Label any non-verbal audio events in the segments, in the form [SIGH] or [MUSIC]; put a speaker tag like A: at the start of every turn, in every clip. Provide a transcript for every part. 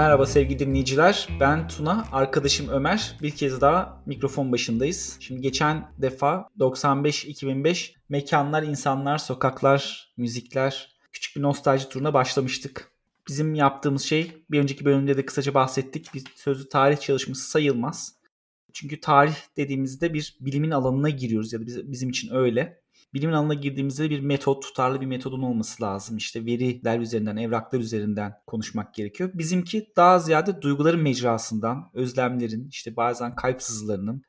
A: Merhaba sevgili dinleyiciler. Ben Tuna, arkadaşım Ömer. Bir kez daha mikrofon başındayız. Şimdi geçen defa 95-2005 mekanlar, insanlar, sokaklar, müzikler, küçük bir nostalji turuna başlamıştık. Bizim yaptığımız şey bir önceki bölümde de kısaca bahsettik. Bir sözlü tarih çalışması sayılmaz. Çünkü tarih dediğimizde bir bilimin alanına giriyoruz ya da bizim için öyle. Bilimin alanına girdiğimizde bir metot, tutarlı bir metodun olması lazım. İşte veriler üzerinden, evraklar üzerinden konuşmak gerekiyor. Bizimki daha ziyade duyguların mecrasından, özlemlerin, işte bazen kalp sızılarının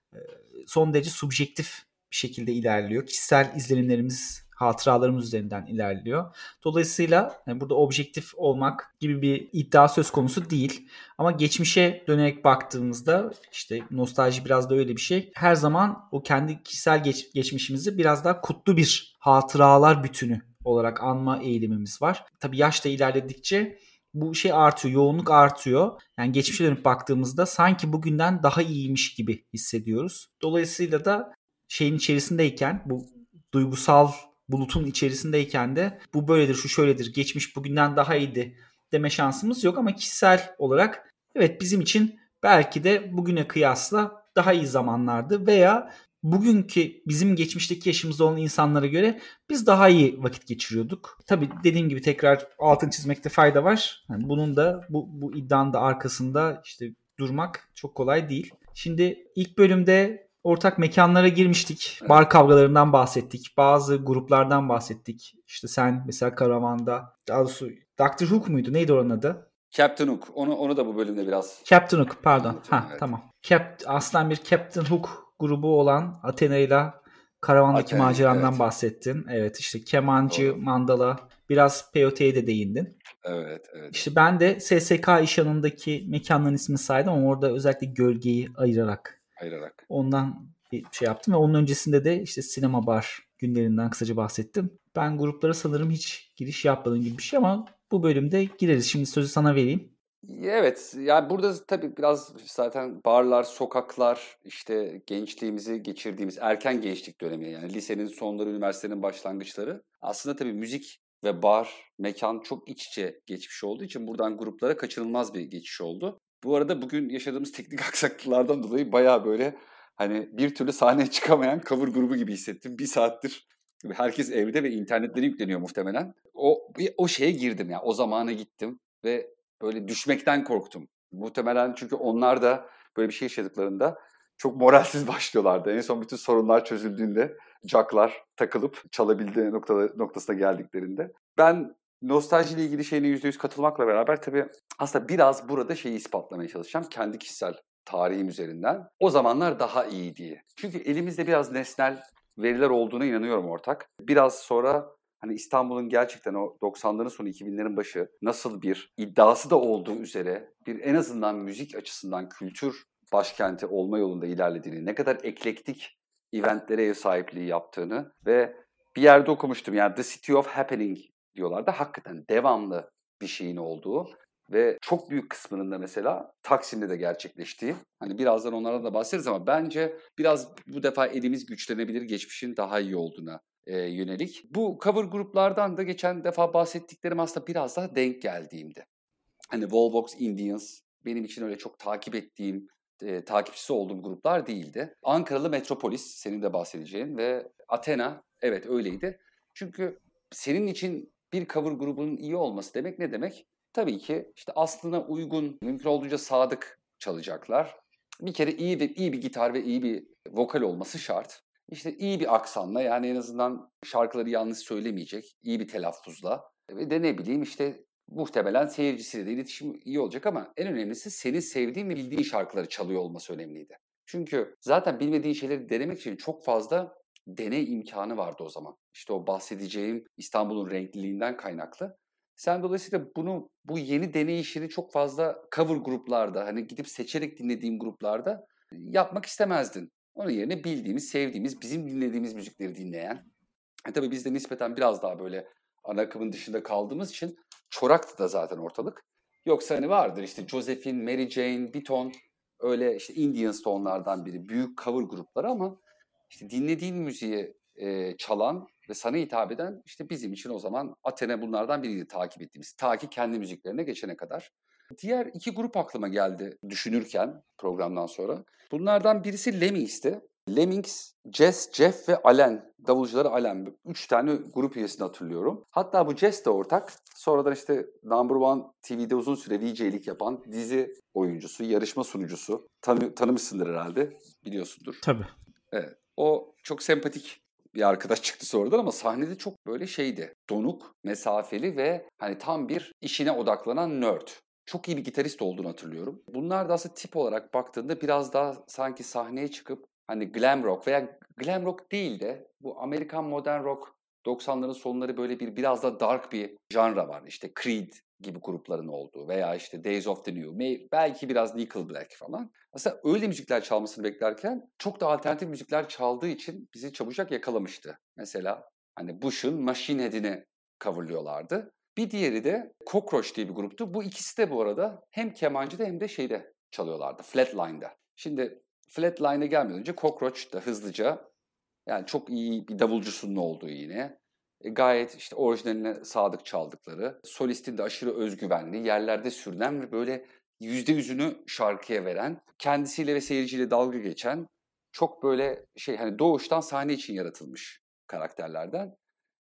A: son derece subjektif bir şekilde ilerliyor. Kişisel izlenimlerimiz hatıralarımız üzerinden ilerliyor. Dolayısıyla yani burada objektif olmak gibi bir iddia söz konusu değil. Ama geçmişe dönerek baktığımızda işte nostalji biraz da öyle bir şey. Her zaman o kendi kişisel geç, geçmişimizi biraz daha kutlu bir hatıralar bütünü olarak anma eğilimimiz var. Tabii yaş da ilerledikçe bu şey artıyor, yoğunluk artıyor. Yani geçmişe dönüp baktığımızda sanki bugünden daha iyiymiş gibi hissediyoruz. Dolayısıyla da şeyin içerisindeyken bu duygusal bulutun içerisindeyken de bu böyledir, şu şöyledir, geçmiş bugünden daha iyiydi deme şansımız yok ama kişisel olarak evet bizim için belki de bugüne kıyasla daha iyi zamanlardı veya bugünkü bizim geçmişteki yaşımızda olan insanlara göre biz daha iyi vakit geçiriyorduk. Tabi dediğim gibi tekrar altın çizmekte fayda var. Yani bunun da bu, bu iddianın da arkasında işte durmak çok kolay değil. Şimdi ilk bölümde ortak mekanlara girmiştik. Bar kavgalarından bahsettik. Bazı gruplardan bahsettik. İşte sen mesela karavanda daha doğrusu Dr. Hook muydu? Neydi oranın adı?
B: Captain Hook. Onu onu da bu bölümde biraz.
A: Captain Hook pardon. Ha evet. tamam. Cap aslan bir Captain Hook grubu olan Athena ile karavandaki Athena, macerandan evet. bahsettin. Evet işte kemancı, Doğru. mandala, biraz POT'ye de değindin.
B: Evet, evet.
A: İşte ben de SSK iş yanındaki mekanların ismini saydım ama orada özellikle gölgeyi ayırarak
B: ayırarak.
A: Ondan bir şey yaptım ve onun öncesinde de işte sinema bar günlerinden kısaca bahsettim. Ben gruplara sanırım hiç giriş yapmadım gibi bir şey ama bu bölümde gireriz. Şimdi sözü sana vereyim.
B: Evet yani burada tabii biraz zaten barlar, sokaklar, işte gençliğimizi geçirdiğimiz erken gençlik dönemi yani lisenin sonları, üniversitenin başlangıçları. Aslında tabii müzik ve bar, mekan çok iç içe geçmiş olduğu için buradan gruplara kaçınılmaz bir geçiş oldu. Bu arada bugün yaşadığımız teknik [LAUGHS] aksaklıklardan dolayı baya böyle hani bir türlü sahneye [LAUGHS] çıkamayan cover grubu gibi hissettim. Bir saattir herkes evde ve internetleri yükleniyor muhtemelen. O o şeye girdim ya. Yani. O zamana gittim ve böyle düşmekten korktum. Muhtemelen çünkü onlar da böyle bir şey yaşadıklarında çok moralsiz [LAUGHS] başlıyorlardı. En son bütün sorunlar çözüldüğünde jacklar takılıp çalabildiği nokta, noktasına geldiklerinde. Ben nostaljiyle ilgili şeyine %100 katılmakla beraber tabii aslında biraz burada şeyi ispatlamaya çalışacağım. Kendi kişisel tarihim üzerinden. O zamanlar daha iyi diye. Çünkü elimizde biraz nesnel veriler olduğuna inanıyorum ortak. Biraz sonra hani İstanbul'un gerçekten o 90'ların sonu 2000'lerin başı nasıl bir iddiası da olduğu üzere bir en azından müzik açısından kültür başkenti olma yolunda ilerlediğini, ne kadar eklektik eventlere ev sahipliği yaptığını ve bir yerde okumuştum yani The City of Happening diyorlar da hakikaten devamlı bir şeyin olduğu ve çok büyük kısmının da mesela Taksim'de de gerçekleştiği. Hani birazdan onlara da bahsederiz ama bence biraz bu defa elimiz güçlenebilir geçmişin daha iyi olduğuna e, yönelik. Bu cover gruplardan da geçen defa bahsettiklerim aslında biraz daha denk geldiğimdi. Hani Volvox Indians benim için öyle çok takip ettiğim, e, takipçisi olduğum gruplar değildi. Ankaralı Metropolis senin de bahsedeceğin ve Athena evet öyleydi. Çünkü senin için bir cover grubunun iyi olması demek ne demek? Tabii ki işte aslına uygun, mümkün olduğunca sadık çalacaklar. Bir kere iyi ve iyi bir gitar ve iyi bir vokal olması şart. İşte iyi bir aksanla yani en azından şarkıları yanlış söylemeyecek, iyi bir telaffuzla ve de ne bileyim işte muhtemelen seyircisiyle de iletişim iyi olacak ama en önemlisi senin sevdiğin ve bildiğin şarkıları çalıyor olması önemliydi. Çünkü zaten bilmediğin şeyleri denemek için çok fazla deney imkanı vardı o zaman. İşte o bahsedeceğim İstanbul'un renkliliğinden kaynaklı. Sen dolayısıyla bunu bu yeni deney işini çok fazla cover gruplarda hani gidip seçerek dinlediğim gruplarda yapmak istemezdin. Onun yerine bildiğimiz, sevdiğimiz, bizim dinlediğimiz müzikleri dinleyen. E tabii biz de nispeten biraz daha böyle ana akımın dışında kaldığımız için çoraktı da zaten ortalık. Yoksa hani vardır işte Josephine, Mary Jane, Biton öyle işte Indian Stone'lardan biri büyük cover grupları ama işte dinlediğin müziği e, çalan ve sana hitap eden işte bizim için o zaman Athena bunlardan biriydi takip ettiğimiz. Ta ki kendi müziklerine geçene kadar. Diğer iki grup aklıma geldi düşünürken programdan sonra. Bunlardan birisi Lemmings'ti. Lemmings, Jess, Jeff ve Allen, davulcuları Allen. Üç tane grup üyesini hatırlıyorum. Hatta bu Jess de ortak. Sonradan işte Number One TV'de uzun süre VJ'lik yapan dizi oyuncusu, yarışma sunucusu. Tanı, tanımışsındır herhalde, biliyorsundur.
A: Tabii.
B: Evet. O çok sempatik bir arkadaş çıktı sonradan ama sahnede çok böyle şeydi. Donuk, mesafeli ve hani tam bir işine odaklanan nerd. Çok iyi bir gitarist olduğunu hatırlıyorum. Bunlar da aslında tip olarak baktığında biraz daha sanki sahneye çıkıp hani glam rock veya glam rock değil de bu Amerikan modern rock 90'ların sonları böyle bir biraz da dark bir janra var. İşte Creed gibi grupların olduğu veya işte Days of the New, belki biraz Nickelback falan. Aslında öyle müzikler çalmasını beklerken çok da alternatif müzikler çaldığı için bizi çabucak yakalamıştı. Mesela hani Bush'un Machine Head'ini coverlıyorlardı. Bir diğeri de Cockroach diye bir gruptu. Bu ikisi de bu arada hem kemancıda hem de şeyde çalıyorlardı. Flatline'da. Şimdi Flatline'e gelmeden önce Cockroach da hızlıca yani çok iyi bir davulcusunun olduğu yine. E, gayet işte orijinaline sadık çaldıkları, solistin de aşırı özgüvenli, yerlerde sürünen ve böyle yüzde yüzünü şarkıya veren, kendisiyle ve seyirciyle dalga geçen, çok böyle şey hani doğuştan sahne için yaratılmış karakterlerden.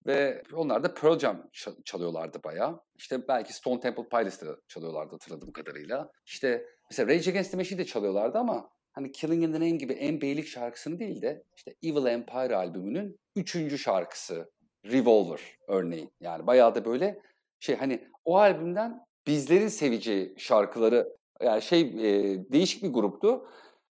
B: Ve onlar da Pearl Jam çalıyorlardı bayağı. İşte belki Stone Temple Pilots'ı çalıyorlardı hatırladığım kadarıyla. İşte mesela Rage Against the Machine'i de çalıyorlardı ama hani Killing in the Name gibi en beylik şarkısını değil de işte Evil Empire albümünün üçüncü şarkısı Revolver örneğin. Yani bayağı da böyle şey hani o albümden bizlerin seveceği şarkıları yani şey e, değişik bir gruptu.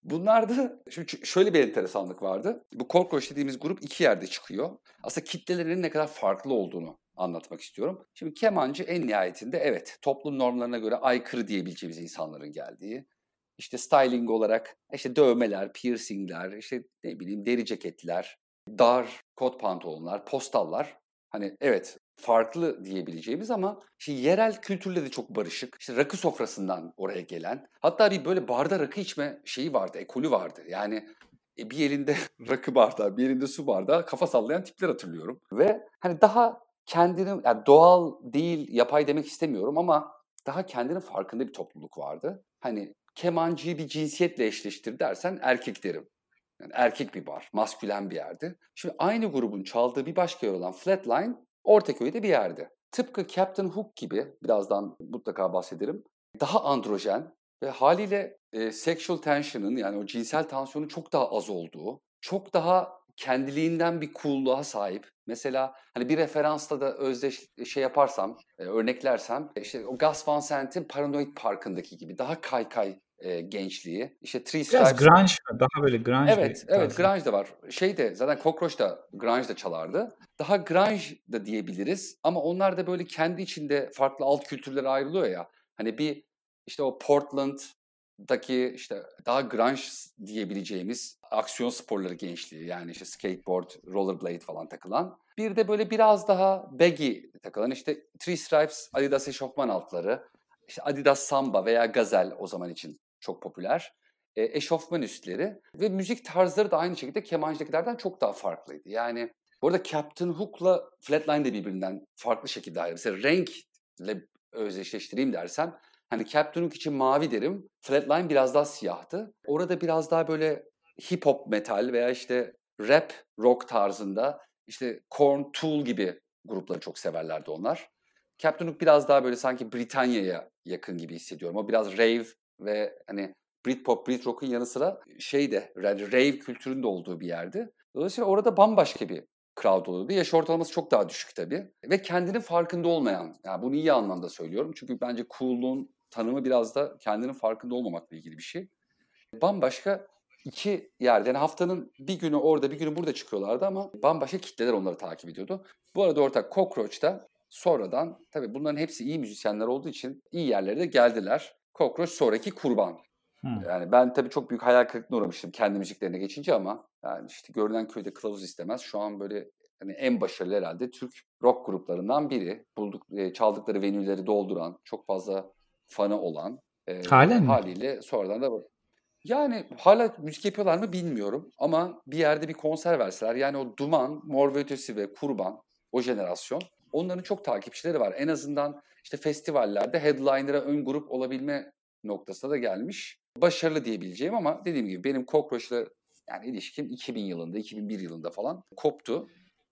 B: Bunlarda şöyle bir enteresanlık vardı. Bu Cockroach dediğimiz grup iki yerde çıkıyor. Aslında kitlelerinin ne kadar farklı olduğunu anlatmak istiyorum. Şimdi kemancı en nihayetinde evet toplum normlarına göre aykırı diyebileceğimiz insanların geldiği, işte styling olarak işte dövmeler, piercingler, işte ne bileyim deri ceketler, dar kot pantolonlar, postallar. Hani evet farklı diyebileceğimiz ama işte yerel kültürle de çok barışık. İşte rakı sofrasından oraya gelen. Hatta bir böyle barda rakı içme şeyi vardı, ekolü vardı. Yani e, bir elinde [LAUGHS] rakı bardağı, bir elinde su bardağı kafa sallayan tipler hatırlıyorum. Ve hani daha kendini, yani doğal değil, yapay demek istemiyorum ama daha kendinin farkında bir topluluk vardı. Hani kemancıyı bir cinsiyetle eşleştir dersen erkek derim. Yani erkek bir bar, maskülen bir yerdi. Şimdi aynı grubun çaldığı bir başka yer olan Flatline Ortaköy'de bir yerde. Tıpkı Captain Hook gibi, birazdan mutlaka bahsederim, daha androjen ve haliyle e, sexual tension'ın yani o cinsel tansiyonun çok daha az olduğu, çok daha kendiliğinden bir coolluğa sahip. Mesela hani bir referansla da özdeş şey yaparsam, e, örneklersem işte o Gus Van Sant'in Paranoid Park'ındaki gibi daha kaykay e, gençliği. İşte Three Stripes.
A: Biraz grunge daha böyle grunge
B: Evet, evet grunge de var. Şey de zaten Cockroach da grunge de çalardı. Daha grunge da diyebiliriz ama onlar da böyle kendi içinde farklı alt kültürlere ayrılıyor ya. Hani bir işte o Portland daki işte daha grunge diyebileceğimiz aksiyon sporları gençliği yani işte skateboard, rollerblade falan takılan. Bir de böyle biraz daha baggy takılan işte Three Stripes, Adidas eşofman altları, işte Adidas Samba veya Gazel o zaman için çok popüler. E, eşofman üstleri ve müzik tarzları da aynı şekilde kemancıdakilerden çok daha farklıydı. Yani bu arada Captain Hook'la Flatline de birbirinden farklı şekilde ayrı. Mesela renkle özdeşleştireyim dersem hani Captain Hook için mavi derim. Flatline biraz daha siyahtı. Orada biraz daha böyle hip hop metal veya işte rap rock tarzında işte Korn, Tool gibi grupları çok severlerdi onlar. Captain Hook biraz daha böyle sanki Britanya'ya yakın gibi hissediyorum. O biraz rave ve hani Britpop, Britrock'un yanı sıra şey de yani rave kültüründe olduğu bir yerdi. Dolayısıyla orada bambaşka bir crowd oluyordu. Yaş ortalaması çok daha düşük tabii. Ve kendinin farkında olmayan, yani bunu iyi anlamda söylüyorum. Çünkü bence cool'luğun tanımı biraz da kendinin farkında olmamakla ilgili bir şey. Bambaşka iki yerde yani haftanın bir günü orada bir günü burada çıkıyorlardı ama bambaşka kitleler onları takip ediyordu. Bu arada ortak Cockroach'ta sonradan tabii bunların hepsi iyi müzisyenler olduğu için iyi yerlere de geldiler. Cockroach sonraki kurban. Hmm. Yani ben tabii çok büyük hayal kırıklığına uğramıştım kendi müziklerine geçince ama yani işte görünen köyde kılavuz istemez. Şu an böyle hani en başarılı herhalde Türk rock gruplarından biri. Bulduk e, çaldıkları venüleri dolduran, çok fazla fanı olan.
A: E, Halen
B: haliyle mi? sonradan da yani hala müzik yapıyorlar mı bilmiyorum ama bir yerde bir konser verseler yani o Duman, Mor ve Ötesi ve Kurban o jenerasyon onların çok takipçileri var. En azından işte festivallerde headliner'a ön grup olabilme noktasına da gelmiş. Başarılı diyebileceğim ama dediğim gibi benim Cockroach'la yani ilişkim 2000 yılında, 2001 yılında falan koptu.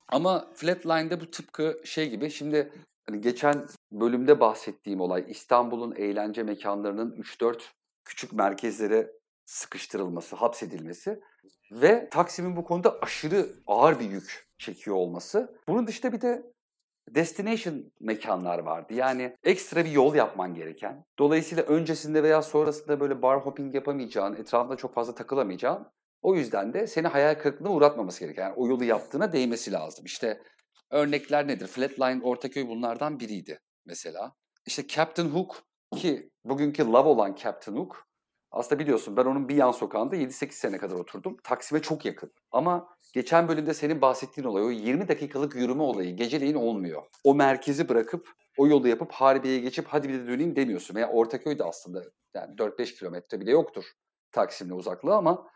B: Ama Flatline'de bu tıpkı şey gibi şimdi hani geçen bölümde bahsettiğim olay İstanbul'un eğlence mekanlarının 3-4 küçük merkezlere sıkıştırılması, hapsedilmesi ve Taksim'in bu konuda aşırı ağır bir yük çekiyor olması. Bunun dışında bir de destination mekanlar vardı. Yani ekstra bir yol yapman gereken. Dolayısıyla öncesinde veya sonrasında böyle bar hopping yapamayacağın, etrafında çok fazla takılamayacağın. O yüzden de seni hayal kırıklığına uğratmaması gereken. Yani o yolu yaptığına değmesi lazım. İşte örnekler nedir? Flatline Ortaköy bunlardan biriydi mesela. İşte Captain Hook ki bugünkü love olan Captain Hook aslında biliyorsun ben onun bir yan sokağında 7-8 sene kadar oturdum. Taksim'e çok yakın. Ama geçen bölümde senin bahsettiğin olay o 20 dakikalık yürüme olayı geceleyin olmuyor. O merkezi bırakıp o yolu yapıp Harbiye'ye geçip hadi bir de döneyim demiyorsun. Veya Ortaköy'de aslında yani 4-5 kilometre bile yoktur Taksim'le uzaklığı ama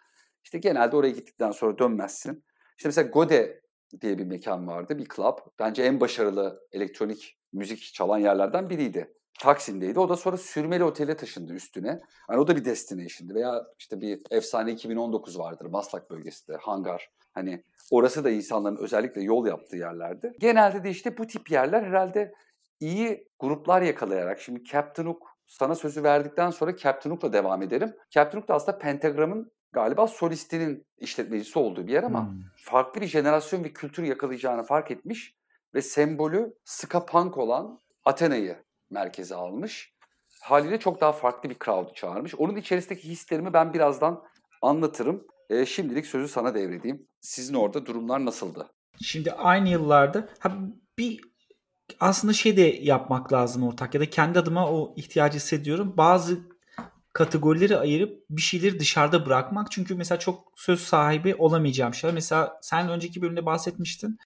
B: işte genelde oraya gittikten sonra dönmezsin. İşte mesela Gode diye bir mekan vardı, bir club. Bence en başarılı elektronik müzik çalan yerlerden biriydi. Taksim'deydi. O da sonra Sürmeli Otel'e taşındı üstüne. Yani o da bir destination'dı. Veya işte bir Efsane 2019 vardır Maslak bölgesinde, hangar. Hani orası da insanların özellikle yol yaptığı yerlerdi. Genelde de işte bu tip yerler herhalde iyi gruplar yakalayarak. Şimdi Captain Hook sana sözü verdikten sonra Captain Hook'la devam edelim. Captain Hook da aslında Pentagram'ın galiba solistinin işletmecisi olduğu bir yer ama hmm. farklı bir jenerasyon ve kültür yakalayacağını fark etmiş ve sembolü ska punk olan Athena'yı merkeze almış. Haliyle çok daha farklı bir crowd çağırmış. Onun içerisindeki hislerimi ben birazdan anlatırım. E, şimdilik sözü sana devredeyim. Sizin orada durumlar nasıldı?
A: Şimdi aynı yıllarda ha, bir aslında şey de yapmak lazım ortak ya da kendi adıma o ihtiyacı hissediyorum. Bazı kategorileri ayırıp bir şeyleri dışarıda bırakmak. Çünkü mesela çok söz sahibi olamayacağım şeyler. Mesela sen önceki bölümde bahsetmiştin.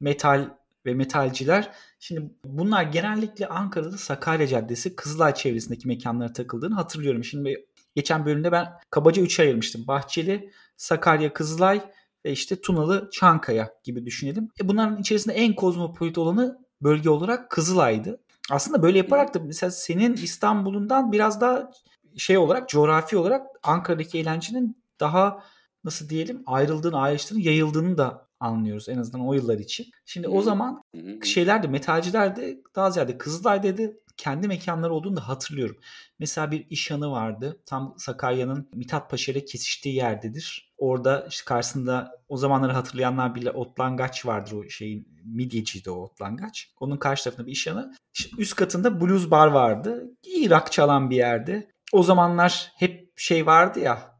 A: Metal ve metalciler. Şimdi bunlar genellikle Ankara'da Sakarya Caddesi, Kızılay çevresindeki mekanlara takıldığını hatırlıyorum. Şimdi geçen bölümde ben kabaca 3'e ayırmıştım. Bahçeli, Sakarya, Kızılay ve işte Tunalı, Çankaya gibi düşünelim. E bunların içerisinde en kozmopolit olanı bölge olarak Kızılay'dı. Aslında böyle yaparak da mesela senin İstanbul'undan biraz daha şey olarak coğrafi olarak Ankara'daki eğlencenin daha nasıl diyelim ayrıldığını, ayrıştığını, yayıldığını da anlıyoruz en azından o yıllar için. Şimdi o zaman şeyler de metalciler de daha ziyade Kızılay'da kendi mekanları olduğunu da hatırlıyorum. Mesela bir iş yanı vardı. Tam Sakarya'nın Mithat Paşa ile kesiştiği yerdedir. Orada işte karşısında o zamanları hatırlayanlar bile otlangaç vardır o şeyin. Midyeciydi o otlangaç. Onun karşı tarafında bir iş yanı. İşte üst katında blues bar vardı. İyi rock çalan bir yerde. O zamanlar hep şey vardı ya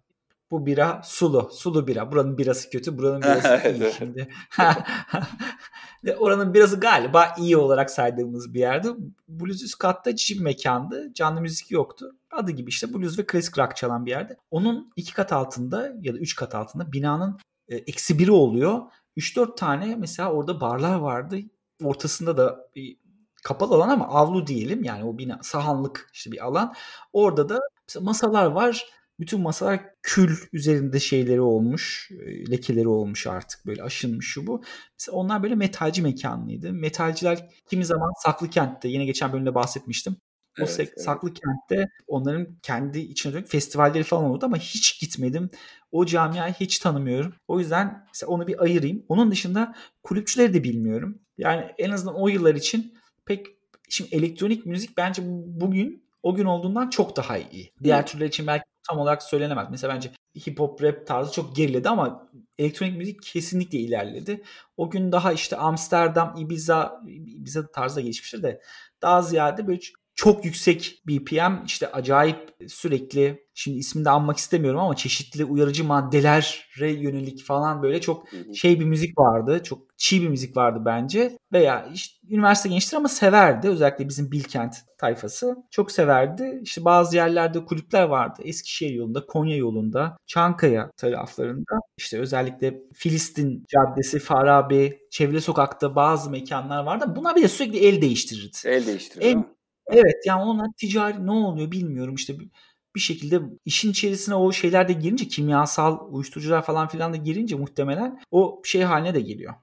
A: bu bira sulu. Sulu bira. Buranın birası kötü. Buranın birası [LAUGHS] iyi şimdi. [LAUGHS] Oranın birası galiba iyi olarak saydığımız bir yerde. Blues üst katta cici mekandı. Canlı müzik yoktu. Adı gibi işte blues ve klasik rock çalan bir yerde. Onun iki kat altında ya da üç kat altında binanın e, eksi biri oluyor. 3-4 tane mesela orada barlar vardı. Ortasında da bir kapalı alan ama avlu diyelim. Yani o bina sahanlık işte bir alan. Orada da masalar var bütün masalar kül üzerinde şeyleri olmuş, e, lekeleri olmuş artık böyle aşınmış şu bu. Mesela onlar böyle metalci mekanlıydı. Metalciler kimi zaman Saklı Kent'te yine geçen bölümde bahsetmiştim. O evet, evet. Saklı Kent'te onların kendi içine dönük festivalleri falan oldu ama hiç gitmedim. O camiayı hiç tanımıyorum. O yüzden mesela onu bir ayırayım. Onun dışında kulüpçüleri de bilmiyorum. Yani en azından o yıllar için pek şimdi elektronik müzik bence bugün o gün olduğundan çok daha iyi. Diğer türler için belki tam olarak söylenemez. Mesela bence hip hop rap tarzı çok geriledi ama elektronik müzik kesinlikle ilerledi. O gün daha işte Amsterdam, Ibiza, Ibiza tarzda gelişmiştir de daha ziyade böyle çok yüksek BPM işte acayip sürekli şimdi ismini de anmak istemiyorum ama çeşitli uyarıcı maddelere yönelik falan böyle çok şey bir müzik vardı. Çok çiğ bir müzik vardı bence. Veya işte üniversite gençleri ama severdi. Özellikle bizim Bilkent tayfası. Çok severdi. İşte bazı yerlerde kulüpler vardı. Eskişehir yolunda, Konya yolunda, Çankaya taraflarında. İşte özellikle Filistin Caddesi, Farabi, Çevre Sokak'ta bazı mekanlar vardı. Bunlar bir de sürekli el değiştirirdi.
B: El değiştiriyor. En,
A: Evet yani onlar ticari ne oluyor bilmiyorum işte bir şekilde işin içerisine o şeyler de girince kimyasal uyuşturucular falan filan da girince muhtemelen o şey haline de geliyor.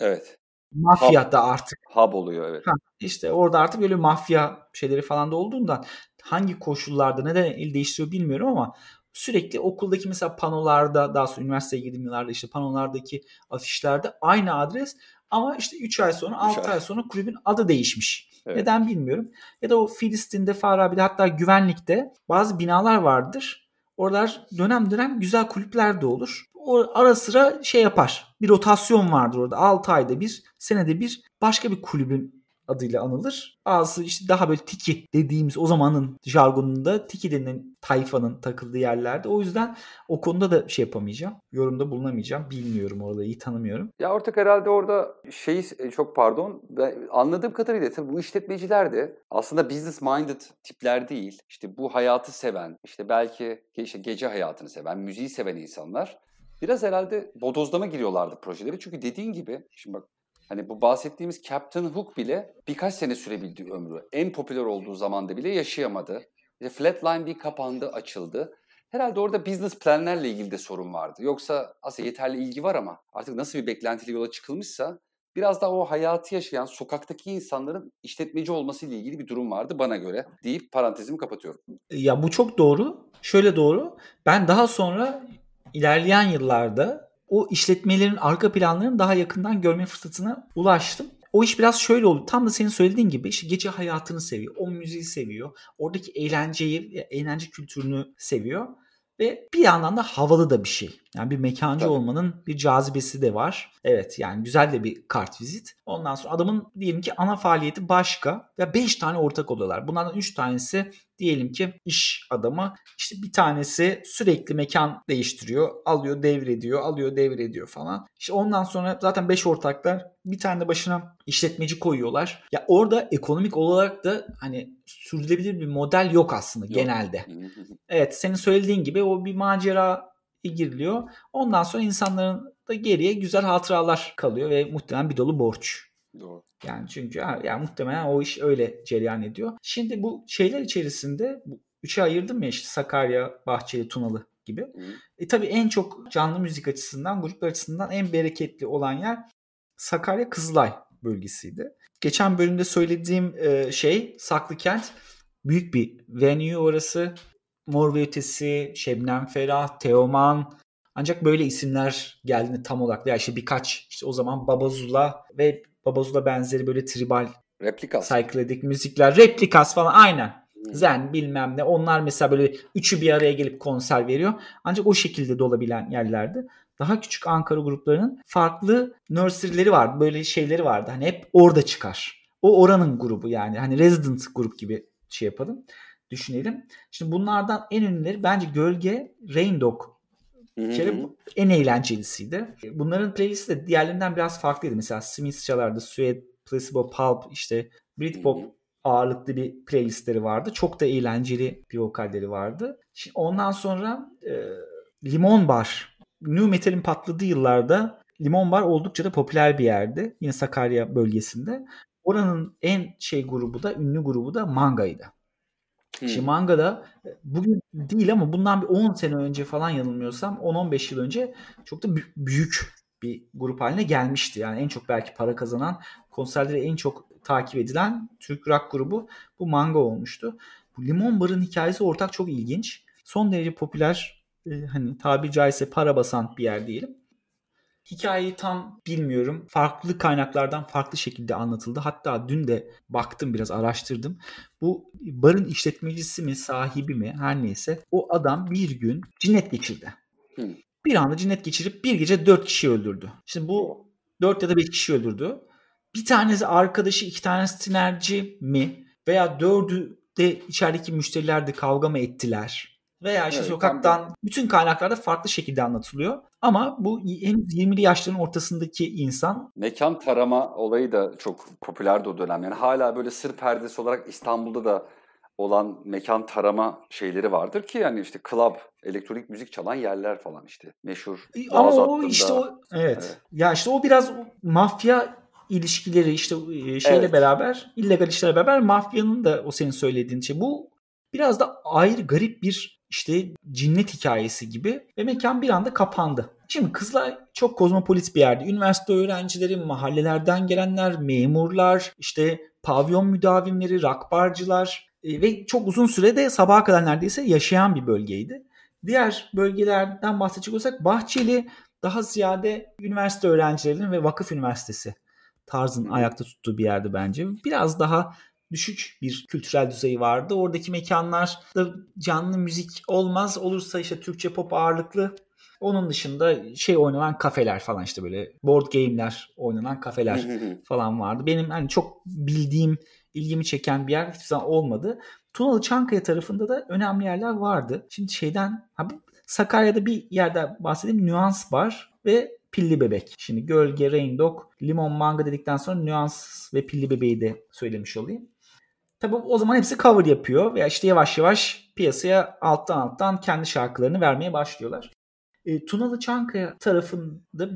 B: Evet.
A: mafya da artık.
B: Hub oluyor evet.
A: Ha, işte orada artık böyle mafya şeyleri falan da olduğundan hangi koşullarda neden el değiştiriyor bilmiyorum ama sürekli okuldaki mesela panolarda daha sonra üniversiteye girdiğim yıllarda işte panolardaki afişlerde aynı adres ama işte 3 ay sonra 6 ay. ay sonra kulübün adı değişmiş. Evet. Neden bilmiyorum. Ya da o Filistin'de Farabi'de hatta güvenlikte bazı binalar vardır. Oralar dönem dönem güzel kulüpler de olur. O ara sıra şey yapar. Bir rotasyon vardır orada. 6 ayda bir, senede bir başka bir kulübün adıyla anılır. Bazısı işte daha böyle tiki dediğimiz o zamanın jargonunda tiki denilen tayfanın takıldığı yerlerde. O yüzden o konuda da şey yapamayacağım. Yorumda bulunamayacağım. Bilmiyorum orada iyi tanımıyorum.
B: Ya ortak herhalde orada şeyi e, çok pardon ben anladığım kadarıyla tabii bu işletmeciler de aslında business minded tipler değil. İşte bu hayatı seven, işte belki işte gece hayatını seven, müziği seven insanlar biraz herhalde bodozlama giriyorlardı projeleri. Çünkü dediğin gibi şimdi bak Hani bu bahsettiğimiz Captain Hook bile birkaç sene sürebildi ömrü. En popüler olduğu zamanda bile yaşayamadı. İşte Flatline bir kapandı, açıldı. Herhalde orada business planlerle ilgili de sorun vardı. Yoksa aslında yeterli ilgi var ama artık nasıl bir beklentili yola çıkılmışsa biraz daha o hayatı yaşayan sokaktaki insanların işletmeci olması ile ilgili bir durum vardı bana göre deyip parantezimi kapatıyorum.
A: Ya bu çok doğru. Şöyle doğru. Ben daha sonra ilerleyen yıllarda o işletmelerin arka planlarını daha yakından görme fırsatına ulaştım. O iş biraz şöyle oldu. Tam da senin söylediğin gibi işte gece hayatını seviyor. O müziği seviyor. Oradaki eğlenceyi, eğlence kültürünü seviyor. Ve bir yandan da havalı da bir şey. Yani bir mekancı Tabii. olmanın bir cazibesi de var. Evet yani güzel de bir kart vizit. Ondan sonra adamın diyelim ki ana faaliyeti başka. Ve 5 tane ortak oluyorlar. Bunlardan 3 tanesi diyelim ki iş adamı. İşte bir tanesi sürekli mekan değiştiriyor. Alıyor devrediyor, alıyor devrediyor falan. İşte ondan sonra zaten 5 ortaklar bir tane de başına işletmeci koyuyorlar. Ya orada ekonomik olarak da hani sürdürülebilir bir model yok aslında yok. genelde. [LAUGHS] evet senin söylediğin gibi o bir macera giriliyor. Ondan sonra insanların da geriye güzel hatıralar kalıyor ve muhtemelen bir dolu borç.
B: Doğru.
A: Yani çünkü yani muhtemelen o iş öyle cereyan ediyor. Şimdi bu şeyler içerisinde bu üçe ayırdım ya işte Sakarya, Bahçeli, Tunalı gibi. Hı. E tabii en çok canlı müzik açısından, gruplar açısından en bereketli olan yer Sakarya Kızılay bölgesiydi. Geçen bölümde söylediğim e, şey Saklıkent büyük bir venue orası. Mor ve Ötesi, Şebnem Ferah, Teoman. Ancak böyle isimler geldiğinde tam olarak ya işte birkaç işte o zaman Babazula ve Babazula benzeri böyle tribal
B: replikas
A: psychedelic müzikler, replikas falan aynen. Hmm. Zen bilmem ne. Onlar mesela böyle üçü bir araya gelip konser veriyor. Ancak o şekilde de olabilen yerlerde daha küçük Ankara gruplarının farklı nursery'leri vardı. Böyle şeyleri vardı. Hani hep orada çıkar. O oranın grubu yani. Hani resident grup gibi şey yapalım. Düşünelim. Şimdi bunlardan en ünlüleri bence Gölge, Rain Dog kere en eğlencelisiydi. Bunların playlisti de diğerlerinden biraz farklıydı. Mesela Smith çalardı, Suede, Placebo Pulp, işte Britpop ağırlıklı bir playlistleri vardı. Çok da eğlenceli bir vokalleri vardı. Şimdi ondan sonra e, Limon Bar New Metal'in patladığı yıllarda Limon Bar oldukça da popüler bir yerdi. Yine Sakarya bölgesinde. Oranın en şey grubu da, ünlü grubu da Manga'ydı. Hmm. Şimdi Manga'da e, bugün değil ama bundan bir 10 sene önce falan yanılmıyorsam 10-15 yıl önce çok da büyük bir grup haline gelmişti. Yani en çok belki para kazanan, konserleri en çok takip edilen Türk rock grubu bu Manga olmuştu. Bu Limon Bar'ın hikayesi ortak çok ilginç. Son derece popüler e, hani tabiri caizse para basan bir yer diyelim. Hikayeyi tam bilmiyorum. Farklı kaynaklardan farklı şekilde anlatıldı. Hatta dün de baktım biraz araştırdım. Bu barın işletmecisi mi sahibi mi her neyse o adam bir gün cinnet geçirdi. Hmm. Bir anda cinnet geçirip bir gece dört kişi öldürdü. Şimdi bu dört ya da beş kişi öldürdü. Bir tanesi arkadaşı iki tanesi tinerci mi veya dördü de içerideki müşteriler de kavga mı ettiler? Veya işte evet, sokaktan tam... bütün kaynaklarda farklı şekilde anlatılıyor. Ama bu henüz 20'li yaşların ortasındaki insan.
B: Mekan tarama olayı da çok popülerdi o dönem. Yani hala böyle sır perdesi olarak İstanbul'da da olan mekan tarama şeyleri vardır ki yani işte club, elektronik müzik çalan yerler falan işte meşhur.
A: Ama o işte o evet. evet. Ya işte o biraz mafya ilişkileri işte e, şeyle evet. beraber illegal işlerle beraber mafyanın da o senin söylediğin şey. Bu biraz da ayrı garip bir işte cinnet hikayesi gibi ve mekan bir anda kapandı. Şimdi kızlar çok kozmopolit bir yerde. Üniversite öğrencileri, mahallelerden gelenler, memurlar, işte pavyon müdavimleri, rakbarcılar e, ve çok uzun sürede sabaha kadar neredeyse yaşayan bir bölgeydi. Diğer bölgelerden bahsedecek olursak Bahçeli daha ziyade üniversite öğrencilerinin ve vakıf üniversitesi tarzın ayakta tuttuğu bir yerdi bence. Biraz daha düşük bir kültürel düzeyi vardı. Oradaki mekanlarda canlı müzik olmaz. Olursa işte Türkçe pop ağırlıklı. Onun dışında şey oynanan kafeler falan işte böyle board game'ler oynanan kafeler falan vardı. Benim hani çok bildiğim, ilgimi çeken bir yer hiçbir zaman olmadı. Tunalı Çankaya tarafında da önemli yerler vardı. Şimdi şeyden ha, Sakarya'da bir yerde bahsedeyim. Nüans var ve Pilli Bebek. Şimdi Gölge, Rain Dog, Limon Manga dedikten sonra Nüans ve Pilli Bebeği de söylemiş olayım. Tabi o zaman hepsi cover yapıyor veya işte yavaş yavaş piyasaya alttan alttan kendi şarkılarını vermeye başlıyorlar. E, Tunalı Çankaya tarafında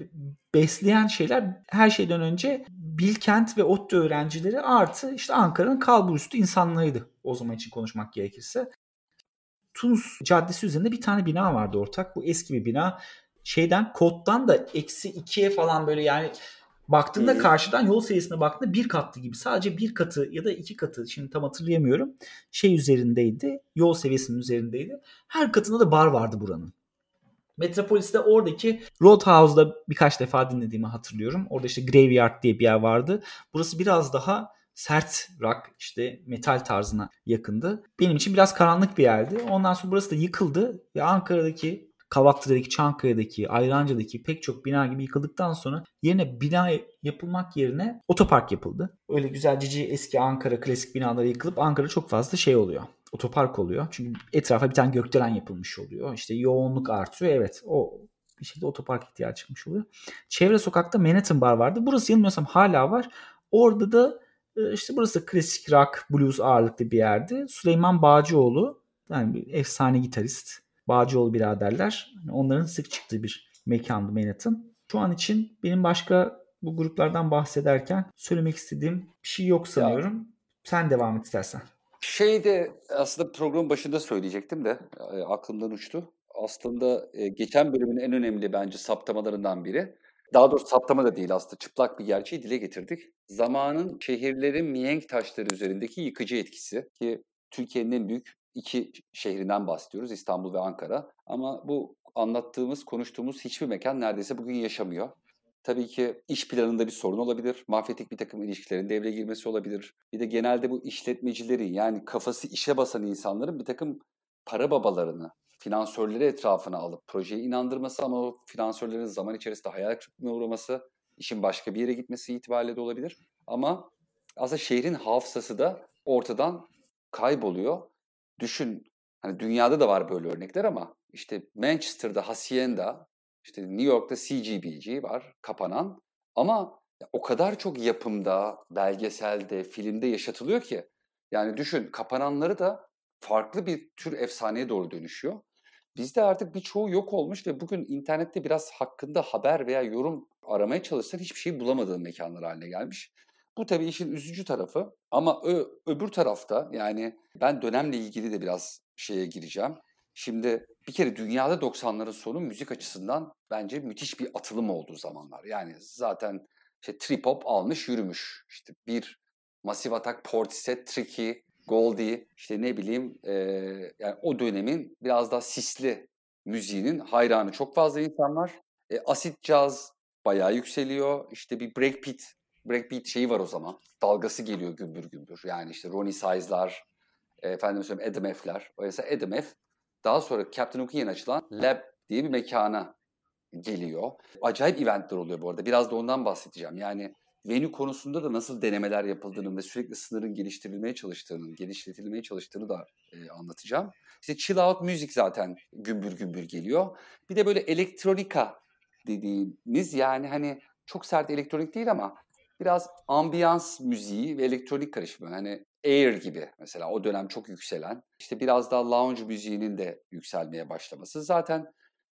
A: besleyen şeyler her şeyden önce Bilkent ve ODTÜ öğrencileri artı işte Ankara'nın kalburüstü insanlarıydı o zaman için konuşmak gerekirse. Tunus Caddesi üzerinde bir tane bina vardı ortak. Bu eski bir bina. Şeyden koddan da eksi ikiye falan böyle yani baktığında karşıdan yol seviyesine baktığında bir katlı gibi. Sadece bir katı ya da iki katı şimdi tam hatırlayamıyorum. Şey üzerindeydi. Yol seviyesinin üzerindeydi. Her katında da bar vardı buranın. Metropolis'te oradaki Roadhouse'da birkaç defa dinlediğimi hatırlıyorum. Orada işte Graveyard diye bir yer vardı. Burası biraz daha sert rock işte metal tarzına yakındı. Benim için biraz karanlık bir yerdi. Ondan sonra burası da yıkıldı ve Ankara'daki Kavaklı'daki, Çankaya'daki, Ayranca'daki pek çok bina gibi yıkıldıktan sonra yerine bina yapılmak yerine otopark yapıldı. Öyle güzel cici eski Ankara klasik binaları yıkılıp Ankara çok fazla şey oluyor. Otopark oluyor. Çünkü etrafa bir tane gökdelen yapılmış oluyor. İşte yoğunluk artıyor. Evet o bir şekilde otopark ihtiyacı çıkmış oluyor. Çevre sokakta Manhattan Bar vardı. Burası yanılmıyorsam hala var. Orada da e, işte burası klasik rock, blues ağırlıklı bir yerdi. Süleyman Bağcıoğlu yani bir efsane gitarist. Bağcıoğlu biraderler. Yani onların sık çıktığı bir mekandı Manhattan. Şu an için benim başka bu gruplardan bahsederken söylemek istediğim bir şey yok sanıyorum. Ya. Sen devam et istersen.
B: Şey de aslında programın başında söyleyecektim de e, aklımdan uçtu. Aslında e, geçen bölümün en önemli bence saptamalarından biri. Daha doğrusu saptama da değil aslında çıplak bir gerçeği dile getirdik. Zamanın şehirlerin mihenk taşları üzerindeki yıkıcı etkisi ki Türkiye'nin en büyük iki şehrinden bahsediyoruz İstanbul ve Ankara. Ama bu anlattığımız, konuştuğumuz hiçbir mekan neredeyse bugün yaşamıyor. Tabii ki iş planında bir sorun olabilir. Mafyatik bir takım ilişkilerin devreye girmesi olabilir. Bir de genelde bu işletmecilerin yani kafası işe basan insanların bir takım para babalarını, finansörleri etrafına alıp projeye inandırması ama o finansörlerin zaman içerisinde hayal kırıklığına uğraması, işin başka bir yere gitmesi itibariyle de olabilir. Ama aslında şehrin hafızası da ortadan kayboluyor. Düşün, hani dünyada da var böyle örnekler ama işte Manchester'da Hacienda, işte New York'ta CGBG var, kapanan. Ama o kadar çok yapımda, belgeselde, filmde yaşatılıyor ki. Yani düşün, kapananları da farklı bir tür efsaneye doğru dönüşüyor. Bizde artık birçoğu yok olmuş ve bugün internette biraz hakkında haber veya yorum aramaya çalışsan hiçbir şey bulamadığın mekanlar haline gelmiş. Bu tabii işin üzücü tarafı ama ö, öbür tarafta yani ben dönemle ilgili de biraz şeye gireceğim. Şimdi bir kere dünyada 90'ların sonu müzik açısından bence müthiş bir atılım olduğu zamanlar. Yani zaten işte trip hop almış yürümüş. İşte bir Massive Attack, Portishead, Tricky, Goldie işte ne bileyim e, yani o dönemin biraz daha sisli müziğinin hayranı çok fazla insan var. E, acid jazz bayağı yükseliyor. İşte bir breakbeat breakbeat şeyi var o zaman. Dalgası geliyor gümbür gümbür. Yani işte Ronnie Size'lar, efendim söyleyeyim Adam F'ler. Oysa Adam F daha sonra Captain Hook'un yeni açılan Lab diye bir mekana geliyor. Acayip eventler oluyor bu arada. Biraz da ondan bahsedeceğim. Yani venue konusunda da nasıl denemeler yapıldığını ve sürekli sınırın geliştirilmeye çalıştığını, geliştirilmeye çalıştığını da e, anlatacağım. İşte chill out müzik zaten gümbür gümbür geliyor. Bir de böyle elektronika dediğimiz yani hani çok sert elektronik değil ama biraz ambiyans müziği ve elektronik karışımı. Hani Air gibi mesela o dönem çok yükselen. İşte biraz daha lounge müziğinin de yükselmeye başlaması. Zaten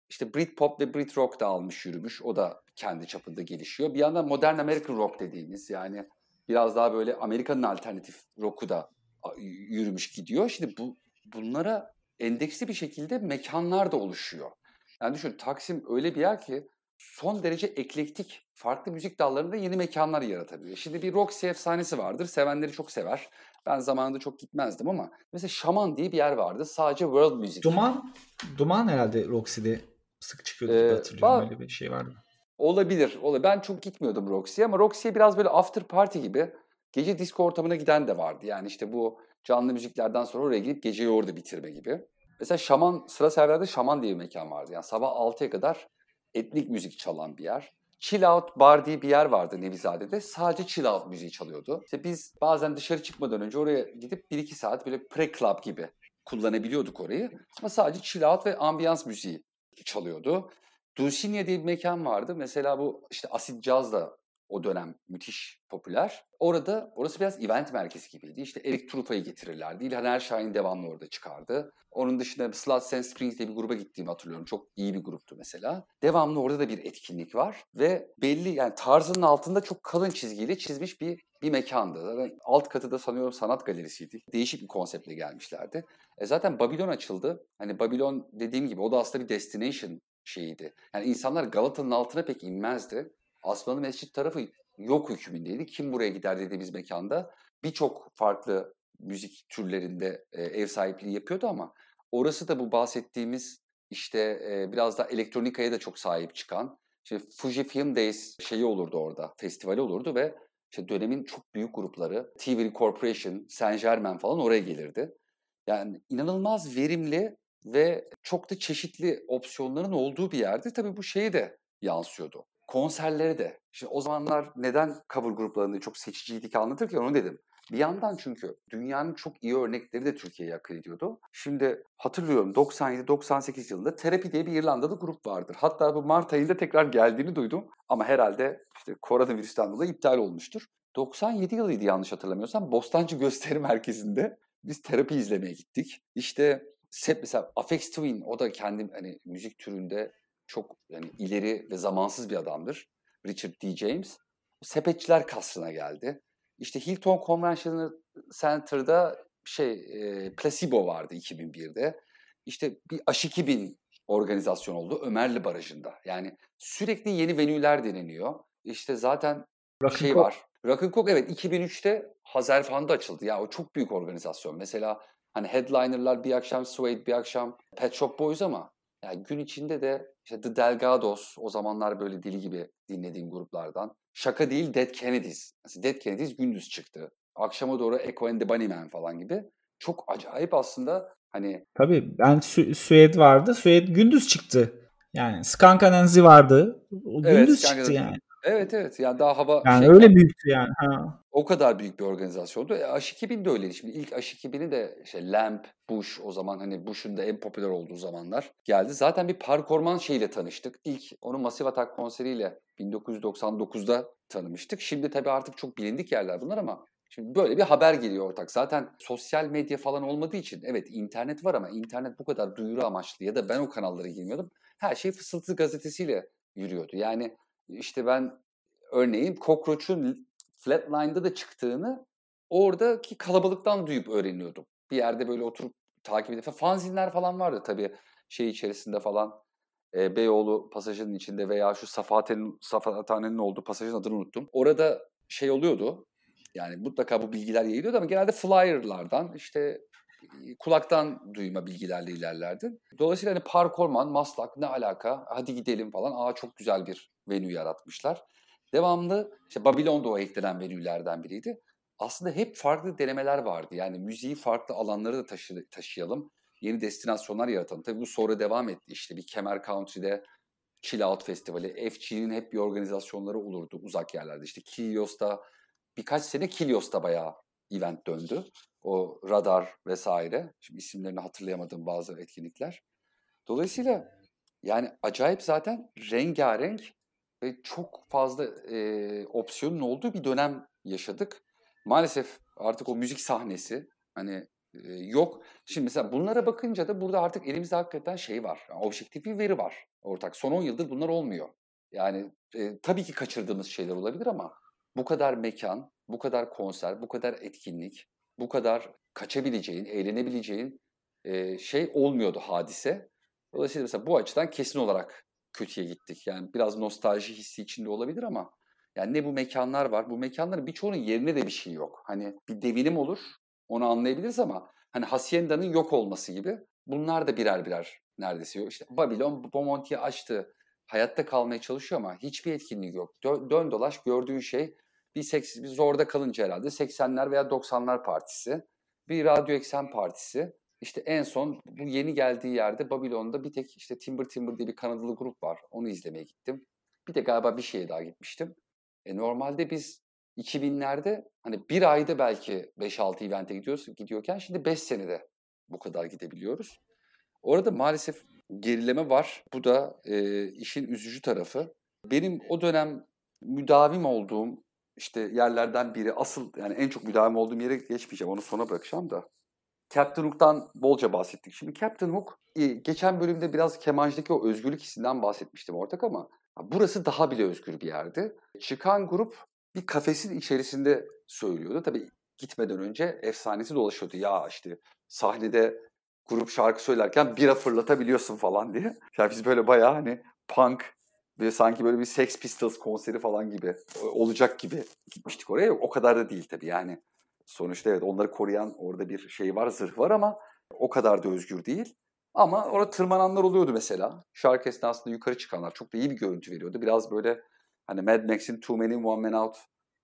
B: işte Britpop ve Britrock da almış yürümüş. O da kendi çapında gelişiyor. Bir yandan modern American rock dediğimiz yani biraz daha böyle Amerika'nın alternatif rock'u da yürümüş gidiyor. Şimdi bu bunlara endeksli bir şekilde mekanlar da oluşuyor. Yani düşün Taksim öyle bir yer ki son derece eklektik, farklı müzik dallarında yeni mekanlar yaratabiliyor. Şimdi bir Roxy efsanesi vardır, sevenleri çok sever. Ben zamanında çok gitmezdim ama mesela Şaman diye bir yer vardı. Sadece world music.
A: Duman, Duman herhalde Roxy'de sık çıkıyordu
B: Ee,
A: hatırlıyorum.
B: ba-
A: Öyle bir şey vardı.
B: Olabilir. olabilir. Ben çok gitmiyordum Roxy'ye ama Roxy'ye biraz böyle after party gibi gece disco ortamına giden de vardı. Yani işte bu canlı müziklerden sonra oraya gidip geceyi orada bitirme gibi. Mesela Şaman, sıra servilerde Şaman diye bir mekan vardı. Yani sabah 6'ya kadar etnik müzik çalan bir yer. Chill Out Bar diye bir yer vardı Nevizade'de. Sadece chill out müziği çalıyordu. İşte biz bazen dışarı çıkmadan önce oraya gidip 1-2 saat böyle pre-club gibi kullanabiliyorduk orayı. Ama sadece chill out ve ambiyans müziği çalıyordu. Dulcinea diye bir mekan vardı. Mesela bu işte acid jazz da o dönem müthiş popüler. Orada orası biraz event merkezi gibiydi. İşte Eric Trufa'yı getirirlerdi. İlhan Erşahin devamlı orada çıkardı. Onun dışında Sluts and Springs diye bir gruba gittiğimi hatırlıyorum. Çok iyi bir gruptu mesela. Devamlı orada da bir etkinlik var ve belli yani tarzının altında çok kalın çizgiyle çizmiş bir bir mekandı. Alt katı da sanıyorum sanat galerisiydi. Değişik bir konseptle gelmişlerdi. E zaten Babylon açıldı. Hani Babylon dediğim gibi o da aslında bir destination şeyiydi. Yani insanlar Galata'nın altına pek inmezdi. Asmalı Mescit tarafı yok hükmündeydi. Kim buraya gider dediğimiz mekanda birçok farklı müzik türlerinde e, ev sahipliği yapıyordu ama orası da bu bahsettiğimiz işte e, biraz da elektronikaya da çok sahip çıkan işte Fuji Film Days şeyi olurdu orada, festivali olurdu ve işte dönemin çok büyük grupları TV Corporation, Saint Germain falan oraya gelirdi. Yani inanılmaz verimli ve çok da çeşitli opsiyonların olduğu bir yerdi. Tabii bu şeye de yansıyordu. Konserlere de. Şimdi o zamanlar neden cover gruplarını çok seçiciydik anlatırken onu dedim. Bir yandan çünkü dünyanın çok iyi örnekleri de Türkiye'ye akıl ediyordu. Şimdi hatırlıyorum 97-98 yılında Terapi diye bir İrlandalı grup vardır. Hatta bu Mart ayında tekrar geldiğini duydum. Ama herhalde işte koronavirüsten dolayı iptal olmuştur. 97 yılıydı yanlış hatırlamıyorsam. Bostancı Gösteri [LAUGHS] Merkezi'nde biz terapi izlemeye gittik. İşte mesela Afex Twin o da kendi hani müzik türünde çok yani ileri ve zamansız bir adamdır. Richard D. James. Sepetçiler kasrına geldi. İşte Hilton Convention Center'da şey e, Placebo vardı 2001'de. İşte bir Aşikibin organizasyon oldu Ömerli Barajı'nda. Yani sürekli yeni venüler deneniyor. İşte zaten
A: Rock'n
B: şey
A: Coke.
B: var. Rock'n'Coke evet 2003'te Hazerfan'da açıldı. Ya o çok büyük organizasyon. Mesela hani headliner'lar bir akşam Suede bir akşam Pet Shop Boys ama yani gün içinde de işte The Delgados o zamanlar böyle deli gibi dinlediğim gruplardan. Şaka değil Dead Kennedys. Mesela Dead Kennedys gündüz çıktı. Akşama doğru Echo and the Bunnymen falan gibi. Çok acayip aslında hani
A: Tabii ben Sü- Sued vardı. Sued gündüz çıktı. Yani Skunk Anansi vardı. O
B: Evet,
A: gündüz
B: Skunk
A: çıktı yani.
B: Evet evet yani daha hava
A: Yani
B: şey-
A: öyle büyüktü yani. Ha.
B: O kadar büyük bir organizasyondu. E, Aşk-2000 de öyleydi. Şimdi ilk Aşk-2000'i de işte Lamp, Bush o zaman hani Bush'un da en popüler olduğu zamanlar geldi. Zaten bir parkorman şeyle tanıştık. İlk onu Massive Attack konseriyle 1999'da tanımıştık. Şimdi tabii artık çok bilindik yerler bunlar ama şimdi böyle bir haber geliyor ortak. Zaten sosyal medya falan olmadığı için evet internet var ama internet bu kadar duyuru amaçlı ya da ben o kanallara girmiyordum. Her şey Fısıltı gazetesiyle yürüyordu. Yani işte ben örneğin Cockroach'un Flatline'da da çıktığını oradaki kalabalıktan duyup öğreniyordum. Bir yerde böyle oturup takip edip fanzinler falan vardı tabii şey içerisinde falan. E, Beyoğlu pasajının içinde veya şu Safahat'in Safahathane'nin olduğu pasajın adını unuttum. Orada şey oluyordu. Yani mutlaka bu bilgiler yayılıyordu ama genelde flyer'lardan işte kulaktan duyma bilgilerle ilerlerdi. Dolayısıyla hani parkorman, maslak ne alaka? Hadi gidelim falan. Aa çok güzel bir venue yaratmışlar. Devamlı işte Babylon da o eklenen venülerden biriydi. Aslında hep farklı denemeler vardı. Yani müziği farklı alanlara da taşı, taşıyalım. Yeni destinasyonlar yaratalım. Tabii bu sonra devam etti. İşte bir Kemer Country'de Chill Out Festivali. FG'nin hep bir organizasyonları olurdu uzak yerlerde. İşte Kilios'ta birkaç sene Kilios'ta bayağı event döndü. O radar vesaire. Şimdi isimlerini hatırlayamadığım bazı etkinlikler. Dolayısıyla yani acayip zaten rengarenk ve çok fazla e, opsiyonun olduğu bir dönem yaşadık. Maalesef artık o müzik sahnesi hani e, yok. Şimdi mesela bunlara bakınca da burada artık elimizde hakikaten şey var. Yani objektif bir veri var ortak. Son 10 yıldır bunlar olmuyor. Yani e, tabii ki kaçırdığımız şeyler olabilir ama bu kadar mekan, bu kadar konser, bu kadar etkinlik, bu kadar kaçabileceğin, eğlenebileceğin e, şey olmuyordu hadise. Dolayısıyla mesela bu açıdan kesin olarak kötüye gittik. Yani biraz nostalji hissi içinde olabilir ama yani ne bu mekanlar var. Bu mekanların birçoğunun yerine de bir şey yok. Hani bir devinim olur. Onu anlayabiliriz ama hani Hacienda'nın yok olması gibi bunlar da birer birer neredeyse yok. İşte Babylon Bomonti'yi açtı. Hayatta kalmaya çalışıyor ama hiçbir etkinliği yok. Dön, dön dolaş gördüğün şey bir, seks, bir zorda kalınca herhalde 80'ler veya 90'lar partisi. Bir radyo eksen partisi. İşte en son bu yeni geldiği yerde Babilon'da bir tek işte Timber Timber diye bir Kanadalı grup var. Onu izlemeye gittim. Bir de galiba bir şeye daha gitmiştim. E normalde biz 2000'lerde hani bir ayda belki 5-6 evente gidiyoruz, gidiyorken şimdi 5 senede bu kadar gidebiliyoruz. Orada maalesef gerileme var. Bu da e, işin üzücü tarafı. Benim o dönem müdavim olduğum işte yerlerden biri asıl yani en çok müdavim olduğum yere geçmeyeceğim onu sona bırakacağım da. Captain Hook'tan bolca bahsettik. Şimdi Captain Hook geçen bölümde biraz kemancıdaki o özgürlük hissinden bahsetmiştim ortak ama burası daha bile özgür bir yerdi. Çıkan grup bir kafesin içerisinde söylüyordu. Tabii gitmeden önce efsanesi dolaşıyordu. Ya işte sahnede grup şarkı söylerken bira fırlatabiliyorsun falan diye. Yani biz böyle bayağı hani punk ve sanki böyle bir Sex Pistols konseri falan gibi olacak gibi gitmiştik oraya. O kadar da değil tabii yani. Sonuçta evet onları koruyan orada bir şey var, zırh var ama o kadar da özgür değil. Ama orada tırmananlar oluyordu mesela. Şarkı esnasında yukarı çıkanlar çok da iyi bir görüntü veriyordu. Biraz böyle hani Mad Max'in Too Many One Man Out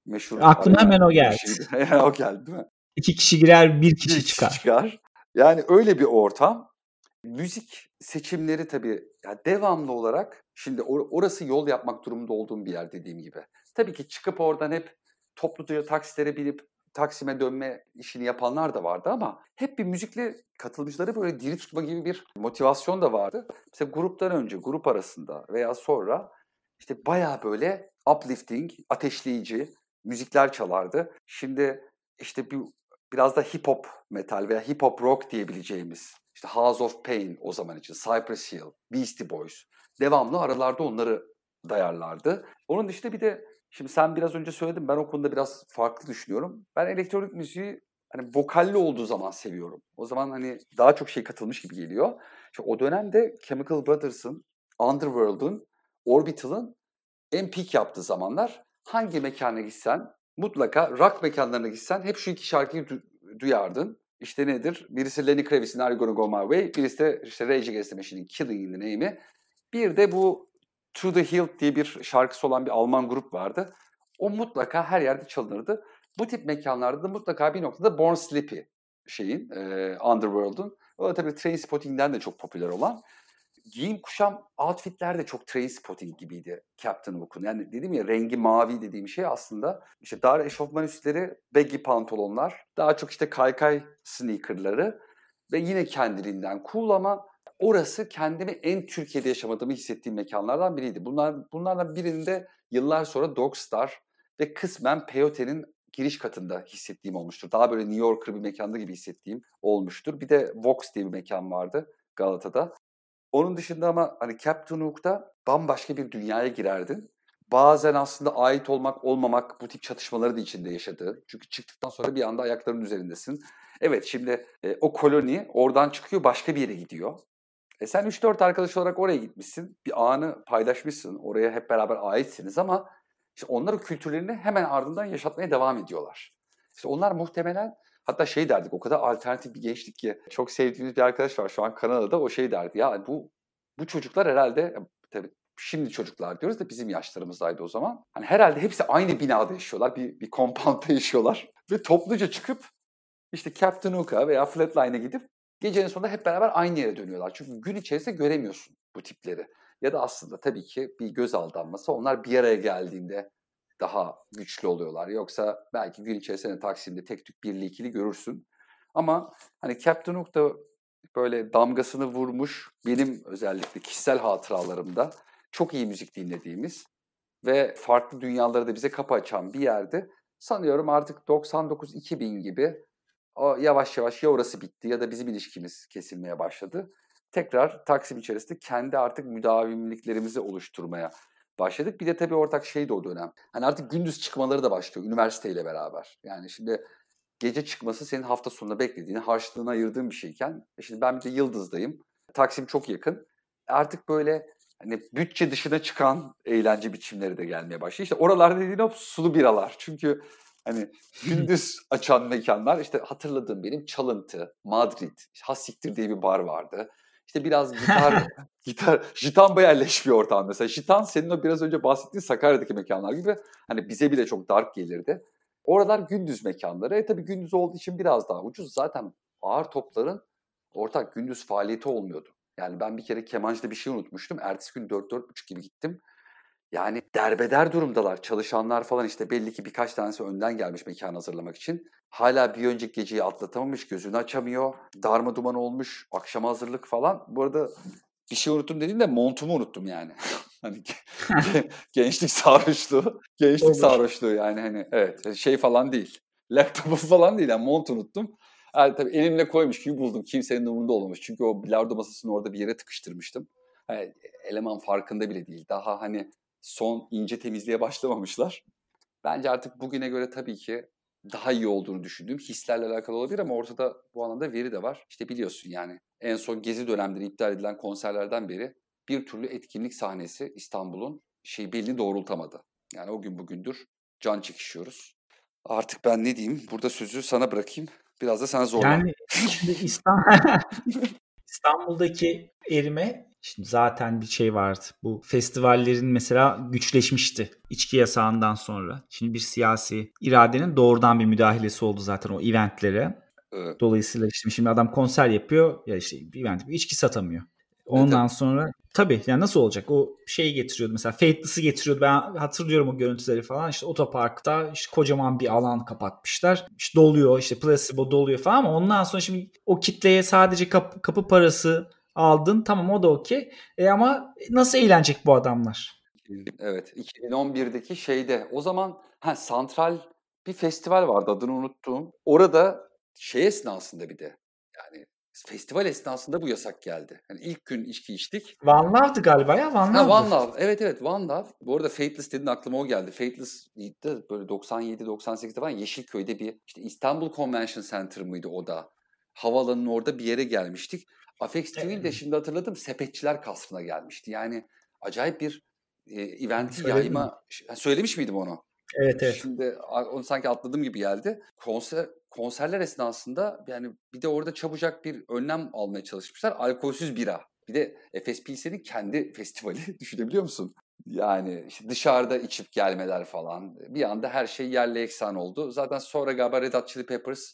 B: meşhur.
A: Aklıma hemen o geldi. [LAUGHS]
B: o geldi değil mi?
A: İki kişi girer bir kişi, bir kişi çıkar.
B: çıkar. Yani öyle bir ortam. Müzik seçimleri tabii ya devamlı olarak şimdi or- orası yol yapmak durumunda olduğum bir yer dediğim gibi. Tabii ki çıkıp oradan hep topluca taksilere binip Taksim'e dönme işini yapanlar da vardı ama hep bir müzikle katılımcıları böyle diri tutma gibi bir motivasyon da vardı. Mesela gruptan önce, grup arasında veya sonra işte baya böyle uplifting, ateşleyici müzikler çalardı. Şimdi işte bir biraz da hip hop metal veya hip hop rock diyebileceğimiz işte House of Pain o zaman için, Cypress Hill, Beastie Boys devamlı aralarda onları dayarlardı. Onun dışında bir de şimdi sen biraz önce söyledin ben o konuda biraz farklı düşünüyorum. Ben elektronik müziği hani vokalli olduğu zaman seviyorum. O zaman hani daha çok şey katılmış gibi geliyor. İşte o dönemde Chemical Brothers'ın, Underworld'un, Orbital'ın en peak yaptığı zamanlar hangi mekana gitsen mutlaka rock mekanlarına gitsen hep şu iki şarkıyı du- duyardın. İşte nedir? Birisi Lenny Kravitz'in Are You Gonna Go My Way, birisi de işte Rage Against the Machine'in Killing in the Name'i. Bir de bu To The Hill diye bir şarkısı olan bir Alman grup vardı. O mutlaka her yerde çalınırdı. Bu tip mekanlarda da mutlaka bir noktada Born Slippy şeyin, e, Underworld'un. O da tabii Trainspotting'den de çok popüler olan giyim kuşam outfitler de çok train spotting gibiydi Captain Hook'un. Yani dedim ya rengi mavi dediğim şey aslında işte dar eşofman üstleri, baggy pantolonlar, daha çok işte kaykay sneakerları ve yine kendiliğinden cool ama orası kendimi en Türkiye'de yaşamadığımı hissettiğim mekanlardan biriydi. Bunlar, bunlardan birinde yıllar sonra Dogstar ve kısmen Peyote'nin giriş katında hissettiğim olmuştur. Daha böyle New Yorker bir mekanda gibi hissettiğim olmuştur. Bir de Vox diye bir mekan vardı Galata'da. Onun dışında ama hani Captain Hook'ta bambaşka bir dünyaya girerdin. Bazen aslında ait olmak olmamak bu tip çatışmaları da içinde yaşadı. Çünkü çıktıktan sonra bir anda ayaklarının üzerindesin. Evet şimdi e, o koloni oradan çıkıyor başka bir yere gidiyor. E sen 3-4 arkadaş olarak oraya gitmişsin. Bir anı paylaşmışsın. Oraya hep beraber aitsiniz ama işte onlar kültürlerini hemen ardından yaşatmaya devam ediyorlar. İşte onlar muhtemelen Hatta şey derdik o kadar alternatif bir gençlik ki çok sevdiğimiz bir arkadaş var şu an Kanada'da o şey derdi ya bu bu çocuklar herhalde tabii şimdi çocuklar diyoruz da bizim yaşlarımızdaydı o zaman. Hani herhalde hepsi aynı binada yaşıyorlar. Bir, bir compound'da [LAUGHS] yaşıyorlar. Ve topluca çıkıp işte Captain Hook'a veya Flatline'a gidip gecenin sonunda hep beraber aynı yere dönüyorlar. Çünkü gün içerisinde göremiyorsun bu tipleri. Ya da aslında tabii ki bir göz aldanması onlar bir araya geldiğinde daha güçlü oluyorlar. Yoksa belki gün içerisinde Taksim'de tek tük birli ikili görürsün. Ama hani Captain Hook da böyle damgasını vurmuş benim özellikle kişisel hatıralarımda çok iyi müzik dinlediğimiz ve farklı dünyaları da bize kapı açan bir yerde sanıyorum artık 99-2000 gibi o yavaş yavaş ya orası bitti ya da bizim ilişkimiz kesilmeye başladı. Tekrar Taksim içerisinde kendi artık müdavimliklerimizi oluşturmaya başladık. Bir de tabii ortak şey de o dönem. Hani artık gündüz çıkmaları da başlıyor üniversiteyle beraber. Yani şimdi gece çıkması senin hafta sonunda beklediğini, harçlığına ayırdığın bir şeyken e şimdi ben bir de Yıldız'dayım. Taksim çok yakın. Artık böyle hani bütçe dışına çıkan eğlence biçimleri de gelmeye başlıyor. İşte oralarda dediğin o sulu biralar. Çünkü hani gündüz [LAUGHS] açan mekanlar işte hatırladığım benim Çalıntı, Madrid, Hasiktir diye bir bar vardı. İşte biraz [LAUGHS] gitar, gitar, Jitamba yerleş bir ortam mesela. Jitan senin o biraz önce bahsettiğin Sakarya'daki mekanlar gibi hani bize bile çok dark gelirdi. Oralar gündüz mekanları. E tabii gündüz olduğu için biraz daha ucuz. Zaten ağır topların ortak gündüz faaliyeti olmuyordu. Yani ben bir kere kemancıda bir şey unutmuştum. Ertesi gün 4-4.30 gibi gittim. Yani derbeder durumdalar. Çalışanlar falan işte belli ki birkaç tanesi önden gelmiş mekan hazırlamak için. Hala bir önceki geceyi atlatamamış, gözünü açamıyor. Darma duman olmuş, akşama hazırlık falan. Bu arada bir şey unuttum dediğim de montumu unuttum yani. [LAUGHS] hani [LAUGHS] gençlik sarhoşluğu. Gençlik Olur. sarhoşluğu yani hani evet şey falan değil. Laptopu falan değil yani mont unuttum. Yani tabii elimle koymuş gibi buldum. Kimsenin umurunda olmamış. Çünkü o bilardo masasını orada bir yere tıkıştırmıştım. Yani eleman farkında bile değil. Daha hani son ince temizliğe başlamamışlar. Bence artık bugüne göre tabii ki daha iyi olduğunu düşündüğüm hislerle alakalı olabilir ama ortada bu anlamda veri de var. İşte biliyorsun yani en son gezi dönemleri iptal edilen konserlerden beri bir türlü etkinlik sahnesi İstanbul'un şey belini doğrultamadı. Yani o gün bugündür can çekişiyoruz. Artık ben ne diyeyim? Burada sözü sana bırakayım. Biraz da sana zorla.
A: Yani şimdi İstanbul, [LAUGHS] İstanbul'daki erime Şimdi zaten bir şey vardı. Bu festivallerin mesela güçleşmişti içki yasağından sonra. Şimdi bir siyasi iradenin doğrudan bir müdahalesi oldu zaten o eventlere. Evet. Dolayısıyla işte şimdi adam konser yapıyor ya işte event içki satamıyor. Ondan evet. sonra tabii yani nasıl olacak? O şeyi getiriyordu mesela Fateless'ı getiriyordu. Ben hatırlıyorum o görüntüleri falan. İşte otoparkta işte kocaman bir alan kapatmışlar. İşte doluyor işte placebo doluyor falan ama ondan sonra şimdi o kitleye sadece kapı, kapı parası aldın. Tamam o da okey. E ama nasıl eğlenecek bu adamlar?
B: Evet 2011'deki şeyde o zaman ha santral bir festival vardı adını unuttum. Orada şey esnasında bir de yani festival esnasında bu yasak geldi. Yani ilk gün içki içtik.
A: One Love'dı galiba ya One Love.
B: One Love. Evet evet One Love. Bu arada Fateless dedin aklıma o geldi. Fateless de böyle 97-98'de falan Yeşilköy'de bir işte İstanbul Convention Center mıydı o da. Havalanın orada bir yere gelmiştik. Afex TV'nin de şimdi hatırladım sepetçiler kasrına gelmişti. Yani acayip bir e, eventi yayma. Söylemiş miydim onu?
A: Evet evet.
B: Şimdi onu sanki atladığım gibi geldi. Konser konserler esnasında yani bir de orada çabucak bir önlem almaya çalışmışlar. Alkolsüz bira. Bir de Efes Pilsen'in kendi festivali [LAUGHS] düşünebiliyor musun? Yani işte dışarıda içip gelmeler falan. Bir anda her şey yerle eksan oldu. Zaten sonra galiba Red Hot Chili Peppers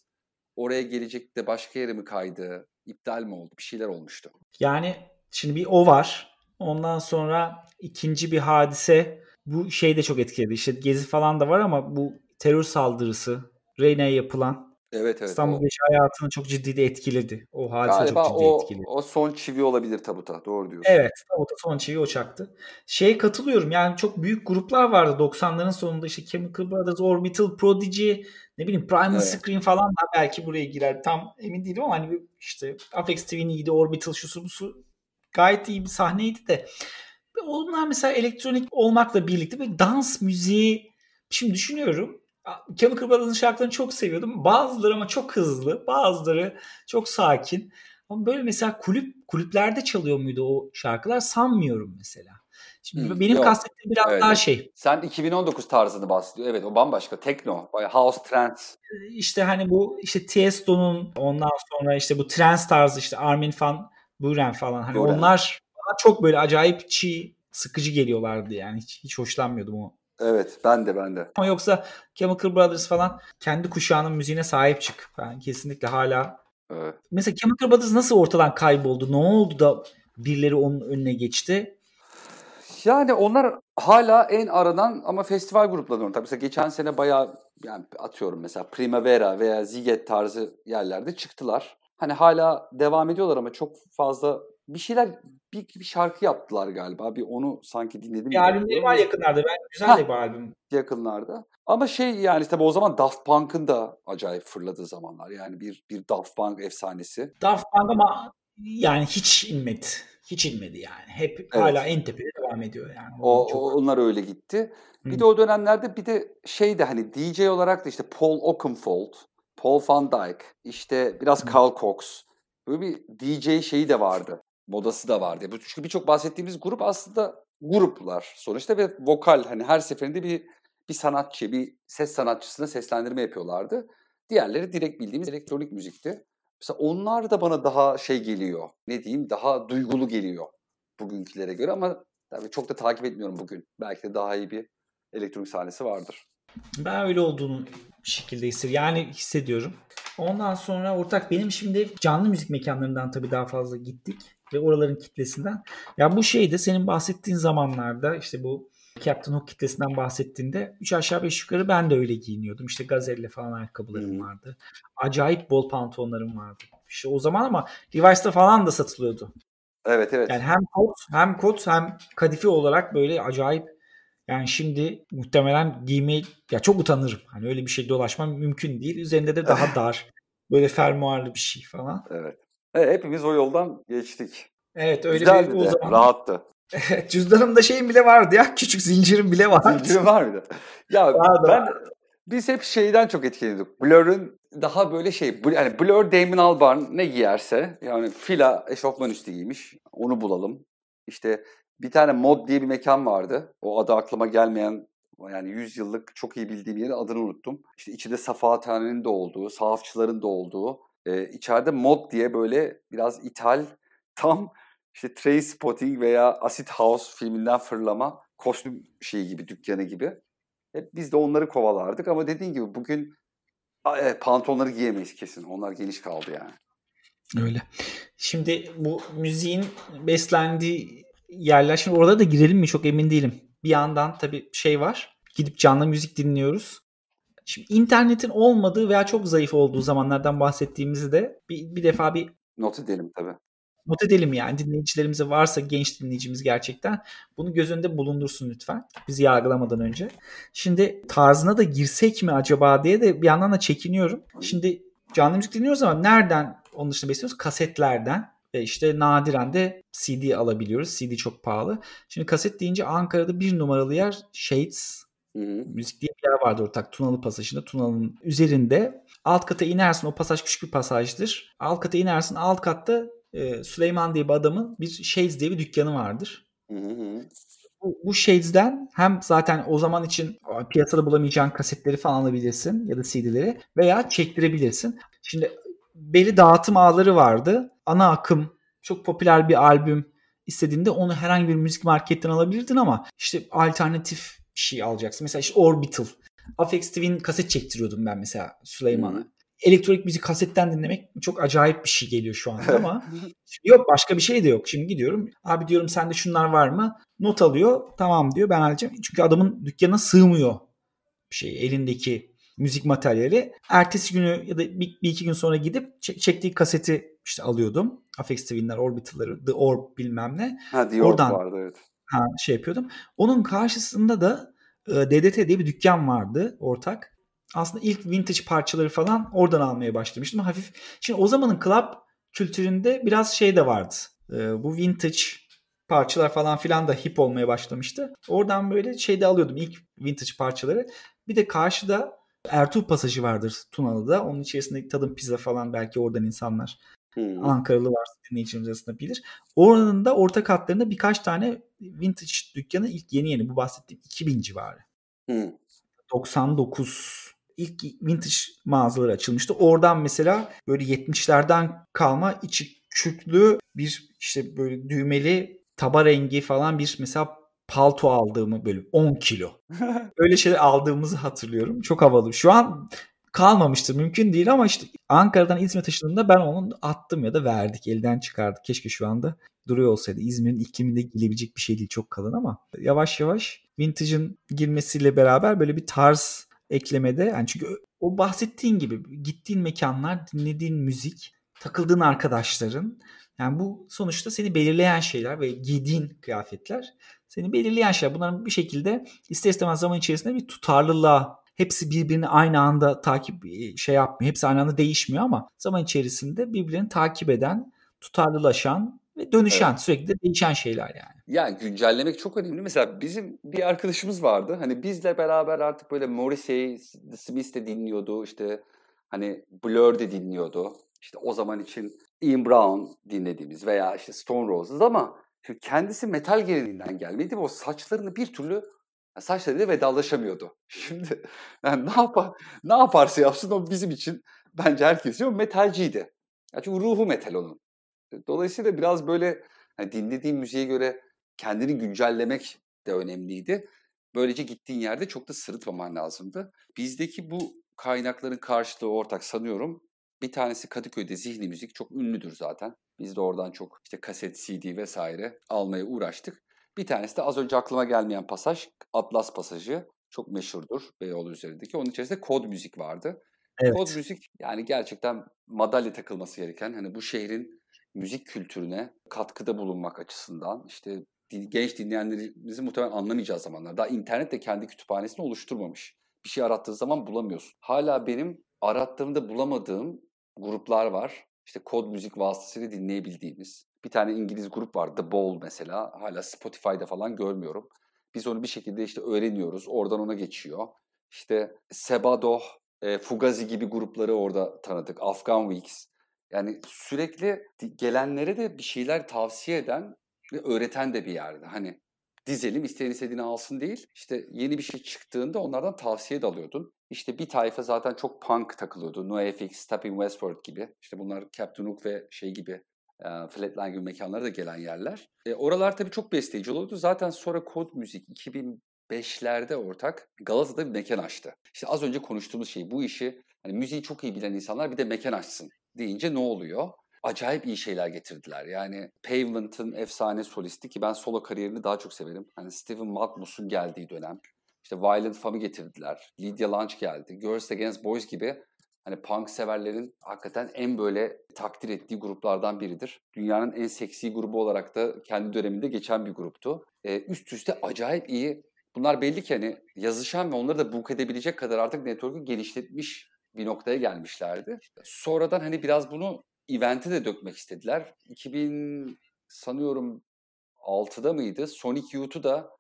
B: oraya gelecek de başka yere mi kaydı? iptal mi oldu? Bir şeyler olmuştu.
A: Yani şimdi bir o var. Ondan sonra ikinci bir hadise bu şey de çok etkiledi. İşte gezi falan da var ama bu terör saldırısı Reyna'ya yapılan
B: Evet evet.
A: İstanbul Beşi hayatını çok ciddi de etkiledi. O hadise Galiba çok ciddi
B: o,
A: etkiledi.
B: o son çivi olabilir tabuta. Doğru diyorsun.
A: Evet tabuta son çivi o çaktı. Şeye katılıyorum yani çok büyük gruplar vardı 90'ların sonunda işte Chemical Brothers, Orbital, Prodigy, ne bileyim Primal evet. Screen falan da belki buraya girer. Tam emin değilim ama hani işte Apex TV'nin iyiydi, Orbital şusu busu gayet iyi bir sahneydi de. Onlar mesela elektronik olmakla birlikte bir dans müziği şimdi düşünüyorum Chemical Brothers'ın şarkılarını çok seviyordum. Bazıları ama çok hızlı, bazıları çok sakin. Ama böyle mesela kulüp kulüplerde çalıyor muydu o şarkılar sanmıyorum mesela. Şimdi hmm, benim yok. kastettiğim biraz evet. daha şey.
B: Sen 2019 tarzını bahsediyor. Evet o bambaşka. Tekno, house trance.
A: İşte hani bu işte Tiesto'nun ondan sonra işte bu trance tarzı işte Armin van Buuren falan. Hani Buren. onlar çok böyle acayip çiğ, sıkıcı geliyorlardı yani. Hiç, hiç hoşlanmıyordum o
B: Evet ben de ben de.
A: Ama yoksa Chemical Brothers falan kendi kuşağının müziğine sahip çık. Ben kesinlikle hala Evet. Mesela Chemical Brothers nasıl ortadan kayboldu? Ne oldu da birileri onun önüne geçti?
B: Yani onlar hala en aradan ama festival gruplarından. Tabii mesela geçen sene bayağı yani atıyorum mesela Primavera veya Ziget tarzı yerlerde çıktılar. Hani hala devam ediyorlar ama çok fazla bir şeyler bir, bir şarkı yaptılar galiba. Bir onu sanki dinledim.
A: Bir albümleri var yakınlarda. Ben güzel ha, bir albüm.
B: Yakınlarda. Ama şey yani tabii o zaman Daft Punk'ın da acayip fırladığı zamanlar. Yani bir bir Daft Punk efsanesi.
A: Daft Punk ama yani hiç inmedi. Hiç inmedi yani. Hep evet. hala en tepede devam ediyor yani.
B: O, çok... onlar öyle gitti. Bir Hı. de o dönemlerde bir de şey de hani DJ olarak da işte Paul Oakenfold, Paul Van Dyke, işte biraz Carl Cox. Böyle bir DJ şeyi de vardı. Modası da vardı. Çünkü birçok bahsettiğimiz grup aslında gruplar sonuçta ve vokal hani her seferinde bir bir sanatçı, bir ses sanatçısına seslendirme yapıyorlardı. Diğerleri direkt bildiğimiz elektronik müzikti. Mesela onlar da bana daha şey geliyor. Ne diyeyim? Daha duygulu geliyor bugünkülere göre ama tabii çok da takip etmiyorum bugün. Belki de daha iyi bir elektronik sahnesi vardır.
A: Ben öyle olduğunu şekilde hissediyorum. Yani hissediyorum. Ondan sonra ortak benim şimdi canlı müzik mekanlarından tabii daha fazla gittik ve oraların kitlesinden. Ya bu şeyde senin bahsettiğin zamanlarda işte bu Captain Hook kitlesinden bahsettiğinde 3 aşağı 5 yukarı ben de öyle giyiniyordum. İşte gazelle falan ayakkabılarım hmm. vardı. Acayip bol pantolonlarım vardı. İşte o zaman ama Levi's'ta falan da satılıyordu.
B: Evet evet.
A: Yani hem kot hem kot hem kadife olarak böyle acayip yani şimdi muhtemelen giymeyi ya çok utanırım. Hani öyle bir şey dolaşmam mümkün değil. Üzerinde de daha [LAUGHS] dar. böyle fermuarlı bir şey falan.
B: Evet. Evet hepimiz o yoldan geçtik.
A: Evet öyle Güzeldi bir
B: o zaman. Rahattı. [LAUGHS]
A: Cüzdanımda şeyim bile vardı ya. Küçük zincirim bile vardı.
B: Zincirim var mıydı? Ya vardı. ben biz hep şeyden çok etkileniyorduk. Blur'ın daha böyle şey yani Blur Damon Albarn ne giyerse yani fila eşofman üstü giymiş. Onu bulalım. İşte bir tane mod diye bir mekan vardı. O adı aklıma gelmeyen yani 100 yıllık çok iyi bildiğim yerin adını unuttum. İşte içinde Safahathane'nin de olduğu, sahafçıların da olduğu, e, içeride mod diye böyle biraz ithal [LAUGHS] tam işte Trace Spotting veya Acid House filminden fırlama kostüm şeyi gibi, dükkanı gibi. Hep biz de onları kovalardık ama dediğin gibi bugün e, pantolonları giyemeyiz kesin. Onlar geniş kaldı yani.
A: Öyle. Şimdi bu müziğin beslendiği yerler şimdi orada da girelim mi çok emin değilim. Bir yandan tabii şey var. Gidip canlı müzik dinliyoruz. Şimdi internetin olmadığı veya çok zayıf olduğu zamanlardan bahsettiğimizi de bir, bir defa bir
B: not edelim tabii
A: not edelim yani dinleyicilerimize varsa genç dinleyicimiz gerçekten bunu göz önünde bulundursun lütfen bizi yargılamadan önce. Şimdi tarzına da girsek mi acaba diye de bir yandan da çekiniyorum. Şimdi canlı müzik dinliyoruz ama nereden onun dışında besliyoruz? Kasetlerden ve işte nadiren de CD alabiliyoruz. CD çok pahalı. Şimdi kaset deyince Ankara'da bir numaralı yer Shades Hı hı. Müzik diye bir yer vardı ortak Tunalı pasajında. Tunalı'nın üzerinde. Alt kata inersin. O pasaj küçük bir pasajdır. Alt kata inersin. Alt katta e, Süleyman diye bir adamın bir Shades diye bir dükkanı vardır. Bu, bu Shades'den hem zaten o zaman için piyasada bulamayacağın kasetleri falan alabilirsin ya da CD'leri veya çektirebilirsin. Şimdi belli dağıtım ağları vardı. Ana akım çok popüler bir albüm istediğinde onu herhangi bir müzik marketten alabilirdin ama işte alternatif bir şey alacaksın. Mesela işte Orbital. Afex TV'nin kaset çektiriyordum ben mesela Süleyman'a elektronik müzik kasetten dinlemek çok acayip bir şey geliyor şu anda ama [LAUGHS] yok başka bir şey de yok. Şimdi gidiyorum abi diyorum sende şunlar var mı? Not alıyor tamam diyor ben alacağım. Çünkü adamın dükkanına sığmıyor şey elindeki müzik materyali. Ertesi günü ya da bir, bir iki gün sonra gidip çektiği kaseti işte alıyordum. Afex TV'ler, Orbital'ları, The Orb bilmem ne.
B: Ha The Orb Oradan, vardı evet.
A: Ha, şey yapıyordum. Onun karşısında da e, DDT diye bir dükkan vardı ortak aslında ilk vintage parçaları falan oradan almaya başlamıştım. Hafif. Şimdi o zamanın club kültüründe biraz şey de vardı. Ee, bu vintage parçalar falan filan da hip olmaya başlamıştı. Oradan böyle şeyde alıyordum ilk vintage parçaları. Bir de karşıda Ertuğ pasajı vardır Tunalı'da. Onun içerisinde tadım pizza falan belki oradan insanlar hmm. Ankaralı varsa dinleyicilerimiz arasında bilir. Oranın da orta katlarında birkaç tane vintage dükkanı ilk yeni yeni bu bahsettiğim 2000 civarı. Hmm. 99 ilk vintage mağazaları açılmıştı. Oradan mesela böyle 70'lerden kalma içi küçüklü bir işte böyle düğmeli taba rengi falan bir mesela palto aldığımı böyle 10 kilo. [LAUGHS] Öyle şeyler aldığımızı hatırlıyorum. Çok havalı. Şu an kalmamıştır. Mümkün değil ama işte Ankara'dan İzmir'e taşındığımda ben onu attım ya da verdik. Elden çıkardık. Keşke şu anda duruyor olsaydı. İzmir'in ikliminde giyilebilecek bir şey değil. Çok kalın ama yavaş yavaş vintage'ın girmesiyle beraber böyle bir tarz eklemede. Yani çünkü o bahsettiğin gibi gittiğin mekanlar, dinlediğin müzik, takıldığın arkadaşların yani bu sonuçta seni belirleyen şeyler ve giydiğin kıyafetler seni belirleyen şeyler. Bunların bir şekilde ister istemez zaman içerisinde bir tutarlılığa hepsi birbirini aynı anda takip e, şey yapmıyor. Hepsi aynı anda değişmiyor ama zaman içerisinde birbirini takip eden, tutarlılaşan ve dönüşen evet. sürekli değişen şeyler yani.
B: Yani güncellemek çok önemli. Mesela bizim bir arkadaşımız vardı. Hani bizle beraber artık böyle Morrissey, Smith de dinliyordu. İşte Hani Blur de dinliyordu. İşte o zaman için Ian Brown dinlediğimiz veya işte Stone Roses ama kendisi metal geleneğinden gelmeydi ve o saçlarını bir türlü saçlarıyla vedalaşamıyordu. Şimdi [LAUGHS] yani ne yapar ne yaparsa yapsın o bizim için bence herkes için metalciydi. Yani çünkü ruhu metal onun. Dolayısıyla biraz böyle yani dinlediğim müziğe göre kendini güncellemek de önemliydi. Böylece gittiğin yerde çok da sırıtmaman lazımdı. Bizdeki bu kaynakların karşılığı ortak sanıyorum. Bir tanesi Kadıköy'de Zihni Müzik çok ünlüdür zaten. Biz de oradan çok işte kaset, CD vesaire almaya uğraştık. Bir tanesi de az önce aklıma gelmeyen pasaj Atlas pasajı. Çok meşhurdur Beyoğlu üzerindeki. Onun içerisinde kod müzik vardı. Evet. Kod müzik yani gerçekten madalya takılması gereken hani bu şehrin müzik kültürüne katkıda bulunmak açısından işte genç dinleyenlerimizi muhtemelen anlamayacağı zamanlar. Daha internet de kendi kütüphanesini oluşturmamış. Bir şey arattığı zaman bulamıyorsun. Hala benim arattığımda bulamadığım gruplar var. İşte kod müzik vasıtasıyla dinleyebildiğimiz. Bir tane İngiliz grup var The Ball mesela. Hala Spotify'da falan görmüyorum. Biz onu bir şekilde işte öğreniyoruz. Oradan ona geçiyor. İşte Sebadoh, e, Fugazi gibi grupları orada tanıdık. Afghan Weeks. Yani sürekli gelenlere de bir şeyler tavsiye eden ve öğreten de bir yerde. Hani dizelim isteyen istediğini alsın değil. İşte yeni bir şey çıktığında onlardan tavsiye de alıyordun. İşte bir tayfa zaten çok punk takılıyordu. NoFX, Stepping Westward gibi. İşte bunlar Captain Hook ve şey gibi Flatline gibi mekanlara da gelen yerler. E, oralar tabii çok besleyici olurdu. Zaten sonra Kod Müzik 2005'lerde ortak Galata'da bir mekan açtı. İşte az önce konuştuğumuz şey bu işi hani müziği çok iyi bilen insanlar bir de mekan açsın deyince ne oluyor? Acayip iyi şeyler getirdiler. Yani Pavement'ın efsane solisti ki ben solo kariyerini daha çok severim. Hani Steven Malkmus'un geldiği dönem. İşte Violent Femme'i getirdiler. Lydia Lunch geldi. Girls Against Boys gibi hani punk severlerin hakikaten en böyle takdir ettiği gruplardan biridir. Dünyanın en seksi grubu olarak da kendi döneminde geçen bir gruptu. Ee, üst üste acayip iyi. Bunlar belli ki hani yazışan ve onları da book edebilecek kadar artık network'ü geliştirmiş bir noktaya gelmişlerdi. Sonradan hani biraz bunu event'e de dökmek istediler. 2000 sanıyorum 6'da mıydı? Sonic Youth'u da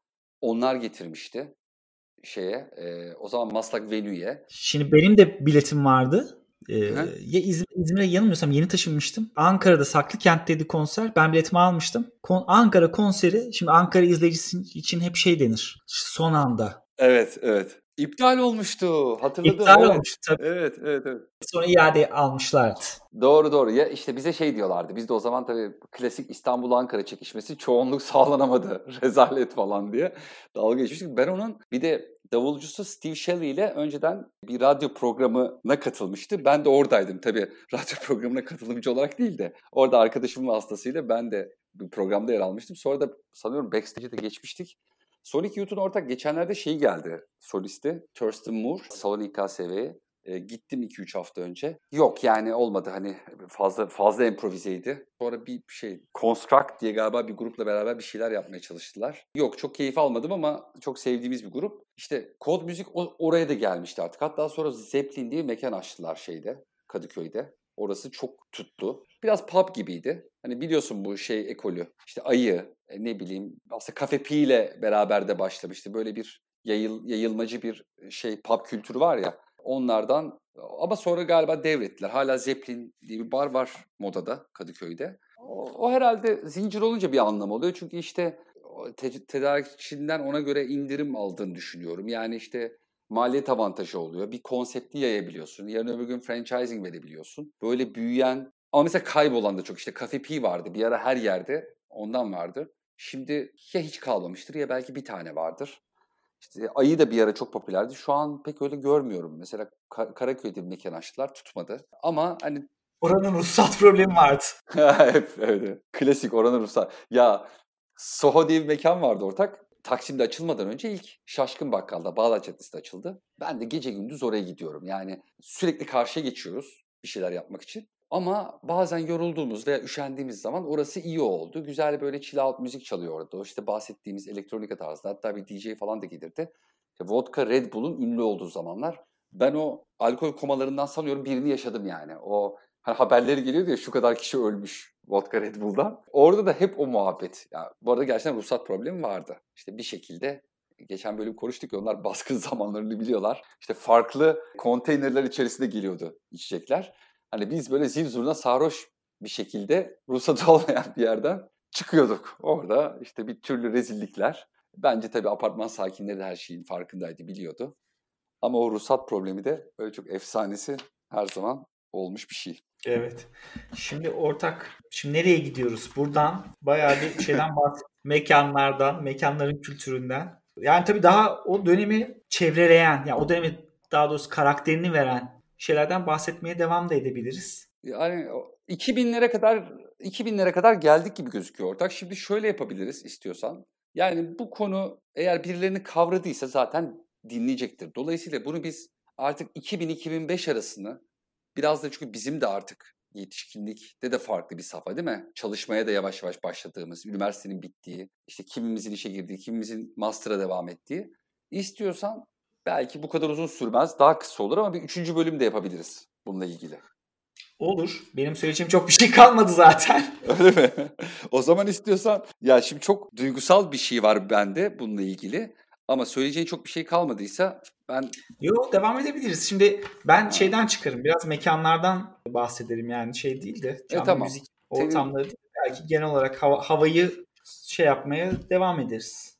B: onlar getirmişti şeye. E, o zaman Maslak Venue'ye.
A: Şimdi benim de biletim vardı. Ee, ya İzmir, İzmir'e yanılmıyorsam yeni taşınmıştım. Ankara'da Saklı Kent'teydi konser. Ben biletimi almıştım. Kon- Ankara konseri şimdi Ankara izleyicisi için hep şey denir. Son anda.
B: Evet, evet. İptal olmuştu. Hatırladım.
A: İptal evet. olmuştu tabii.
B: Evet, evet, evet.
A: Sonra iade almışlardı.
B: Doğru doğru. Ya işte bize şey diyorlardı. Biz de o zaman tabii klasik İstanbul-Ankara çekişmesi çoğunluk [LAUGHS] sağlanamadı. Rezalet falan diye dalga geçmiştik. Ben onun bir de davulcusu Steve Shelley ile önceden bir radyo programına katılmıştı. Ben de oradaydım tabii. Radyo programına katılımcı olarak değil de. Orada arkadaşımın vasıtasıyla ben de bir programda yer almıştım. Sonra da sanıyorum backstage'e de geçmiştik. Sonic Youth'un ortak geçenlerde şey geldi solisti. Thurston Moore, Salonik KSV'ye. E, gittim 2-3 hafta önce. Yok yani olmadı hani fazla fazla improvizeydi. Sonra bir şey Construct diye galiba bir grupla beraber bir şeyler yapmaya çalıştılar. Yok çok keyif almadım ama çok sevdiğimiz bir grup. İşte Kod Müzik oraya da gelmişti artık. Hatta sonra Zeppelin diye mekan açtılar şeyde Kadıköy'de. Orası çok tuttu. Biraz pub gibiydi. Hani biliyorsun bu şey ekolü. İşte ayı, e, ne bileyim aslında Cafe Pi ile beraber de başlamıştı. Böyle bir yayıl, yayılmacı bir şey pub kültürü var ya. Onlardan ama sonra galiba devrettiler. Hala Zeppelin diye bir bar var modada Kadıköy'de. O, o herhalde zincir olunca bir anlam oluyor. Çünkü işte te- tedarikçinden ona göre indirim aldığını düşünüyorum. Yani işte maliyet avantajı oluyor. Bir konsepti yayabiliyorsun. Yarın öbür gün franchising verebiliyorsun. Böyle büyüyen ama mesela kaybolan da çok işte Cafe Pi vardı. Bir ara her yerde ondan vardı. Şimdi ya hiç kalmamıştır ya belki bir tane vardır. İşte ayı da bir ara çok popülerdi. Şu an pek öyle görmüyorum. Mesela Karaköy'de bir mekan açtılar tutmadı. Ama hani
A: Oranın ruhsat problemi vardı. [LAUGHS]
B: evet, evet. Klasik oranın ruhsat. Ya Soho diye bir mekan vardı ortak. Taksim'de açılmadan önce ilk Şaşkın Bakkal'da Bağdat Caddesi'de açıldı. Ben de gece gündüz oraya gidiyorum. Yani sürekli karşıya geçiyoruz bir şeyler yapmak için. Ama bazen yorulduğumuz veya üşendiğimiz zaman orası iyi oldu. Güzel böyle chill out müzik çalıyor orada. İşte bahsettiğimiz elektronika tarzında. Hatta bir DJ falan da gelirdi. İşte vodka Red Bull'un ünlü olduğu zamanlar. Ben o alkol komalarından sanıyorum birini yaşadım yani. O hani haberleri geliyordu ya şu kadar kişi ölmüş vodka Red Bull'dan. Orada da hep o muhabbet. Yani bu arada gerçekten ruhsat problemi vardı. İşte bir şekilde geçen bölüm konuştuk ya onlar [LAUGHS] baskın zamanlarını biliyorlar. İşte farklı konteynerler içerisinde geliyordu içecekler. Hani biz böyle zil zurna sarhoş bir şekilde ruhsatı [LAUGHS] olmayan bir yerden çıkıyorduk. Orada işte bir türlü rezillikler. Bence tabii apartman sakinleri de her şeyin farkındaydı, biliyordu. Ama o ruhsat problemi de böyle çok efsanesi her zaman olmuş bir şey.
A: Evet. Şimdi ortak, şimdi nereye gidiyoruz? Buradan bayağı bir şeyden [LAUGHS] bahsettik. Mekanlardan, mekanların kültüründen. Yani tabii daha o dönemi çevreleyen, yani o dönemi daha doğrusu karakterini veren şeylerden bahsetmeye devam da edebiliriz.
B: Yani 2000'lere kadar 2000'lere kadar geldik gibi gözüküyor ortak. Şimdi şöyle yapabiliriz istiyorsan. Yani bu konu eğer birilerini kavradıysa zaten dinleyecektir. Dolayısıyla bunu biz artık 2000-2005 arasını biraz da çünkü bizim de artık yetişkinlikte de farklı bir safha değil mi? Çalışmaya da yavaş yavaş başladığımız, üniversitenin bittiği, işte kimimizin işe girdiği, kimimizin master'a devam ettiği. İstiyorsan belki bu kadar uzun sürmez, daha kısa olur ama bir üçüncü bölüm de yapabiliriz bununla ilgili.
A: Olur. Benim söyleyeceğim çok bir şey kalmadı zaten. [LAUGHS]
B: Öyle mi? O zaman istiyorsan ya şimdi çok duygusal bir şey var bende bununla ilgili. Ama söyleyeceğin çok bir şey kalmadıysa ben...
A: Yok devam edebiliriz. Şimdi ben şeyden çıkarım. Biraz mekanlardan bahsedelim yani şey değil de.
B: E, tamam.
A: müzik ortamları değil. Belki genel olarak hava, havayı şey yapmaya devam ederiz.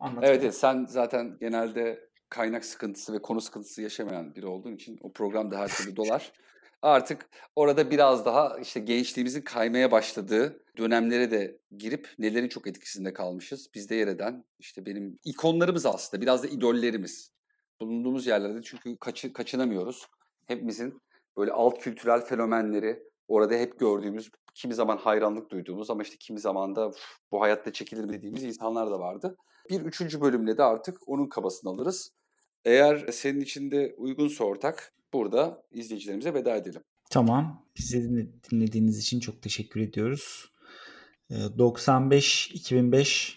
B: Anlatmaya. Evet, evet sen zaten genelde kaynak sıkıntısı ve konu sıkıntısı yaşamayan biri olduğun için o program da her türlü dolar. [LAUGHS] Artık orada biraz daha işte gençliğimizin kaymaya başladığı dönemlere de girip nelerin çok etkisinde kalmışız. Bizde yer eden işte benim ikonlarımız aslında biraz da idollerimiz. Bulunduğumuz yerlerde çünkü kaçı, kaçınamıyoruz. Hepimizin böyle alt kültürel fenomenleri orada hep gördüğümüz, kimi zaman hayranlık duyduğumuz ama işte kimi zaman da bu hayatta çekilir dediğimiz insanlar da vardı. Bir üçüncü bölümle de artık onun kabasını alırız. Eğer senin için de uygunsa ortak burada izleyicilerimize veda edelim.
A: Tamam. Bizi dinlediğiniz için çok teşekkür ediyoruz. 95-2005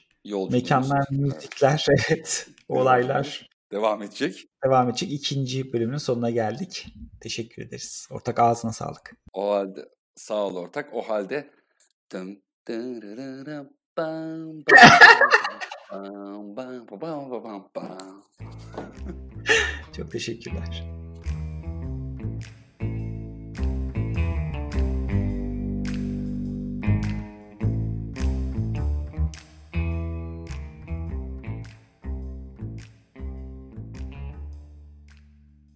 A: mekanlar, müzikler, [LAUGHS] evet. olaylar.
B: Devam edecek.
A: Devam edecek. İkinci bölümün sonuna geldik. Teşekkür ederiz. Ortak ağzına sağlık.
B: O halde sağ ol ortak. O halde
A: çok teşekkürler.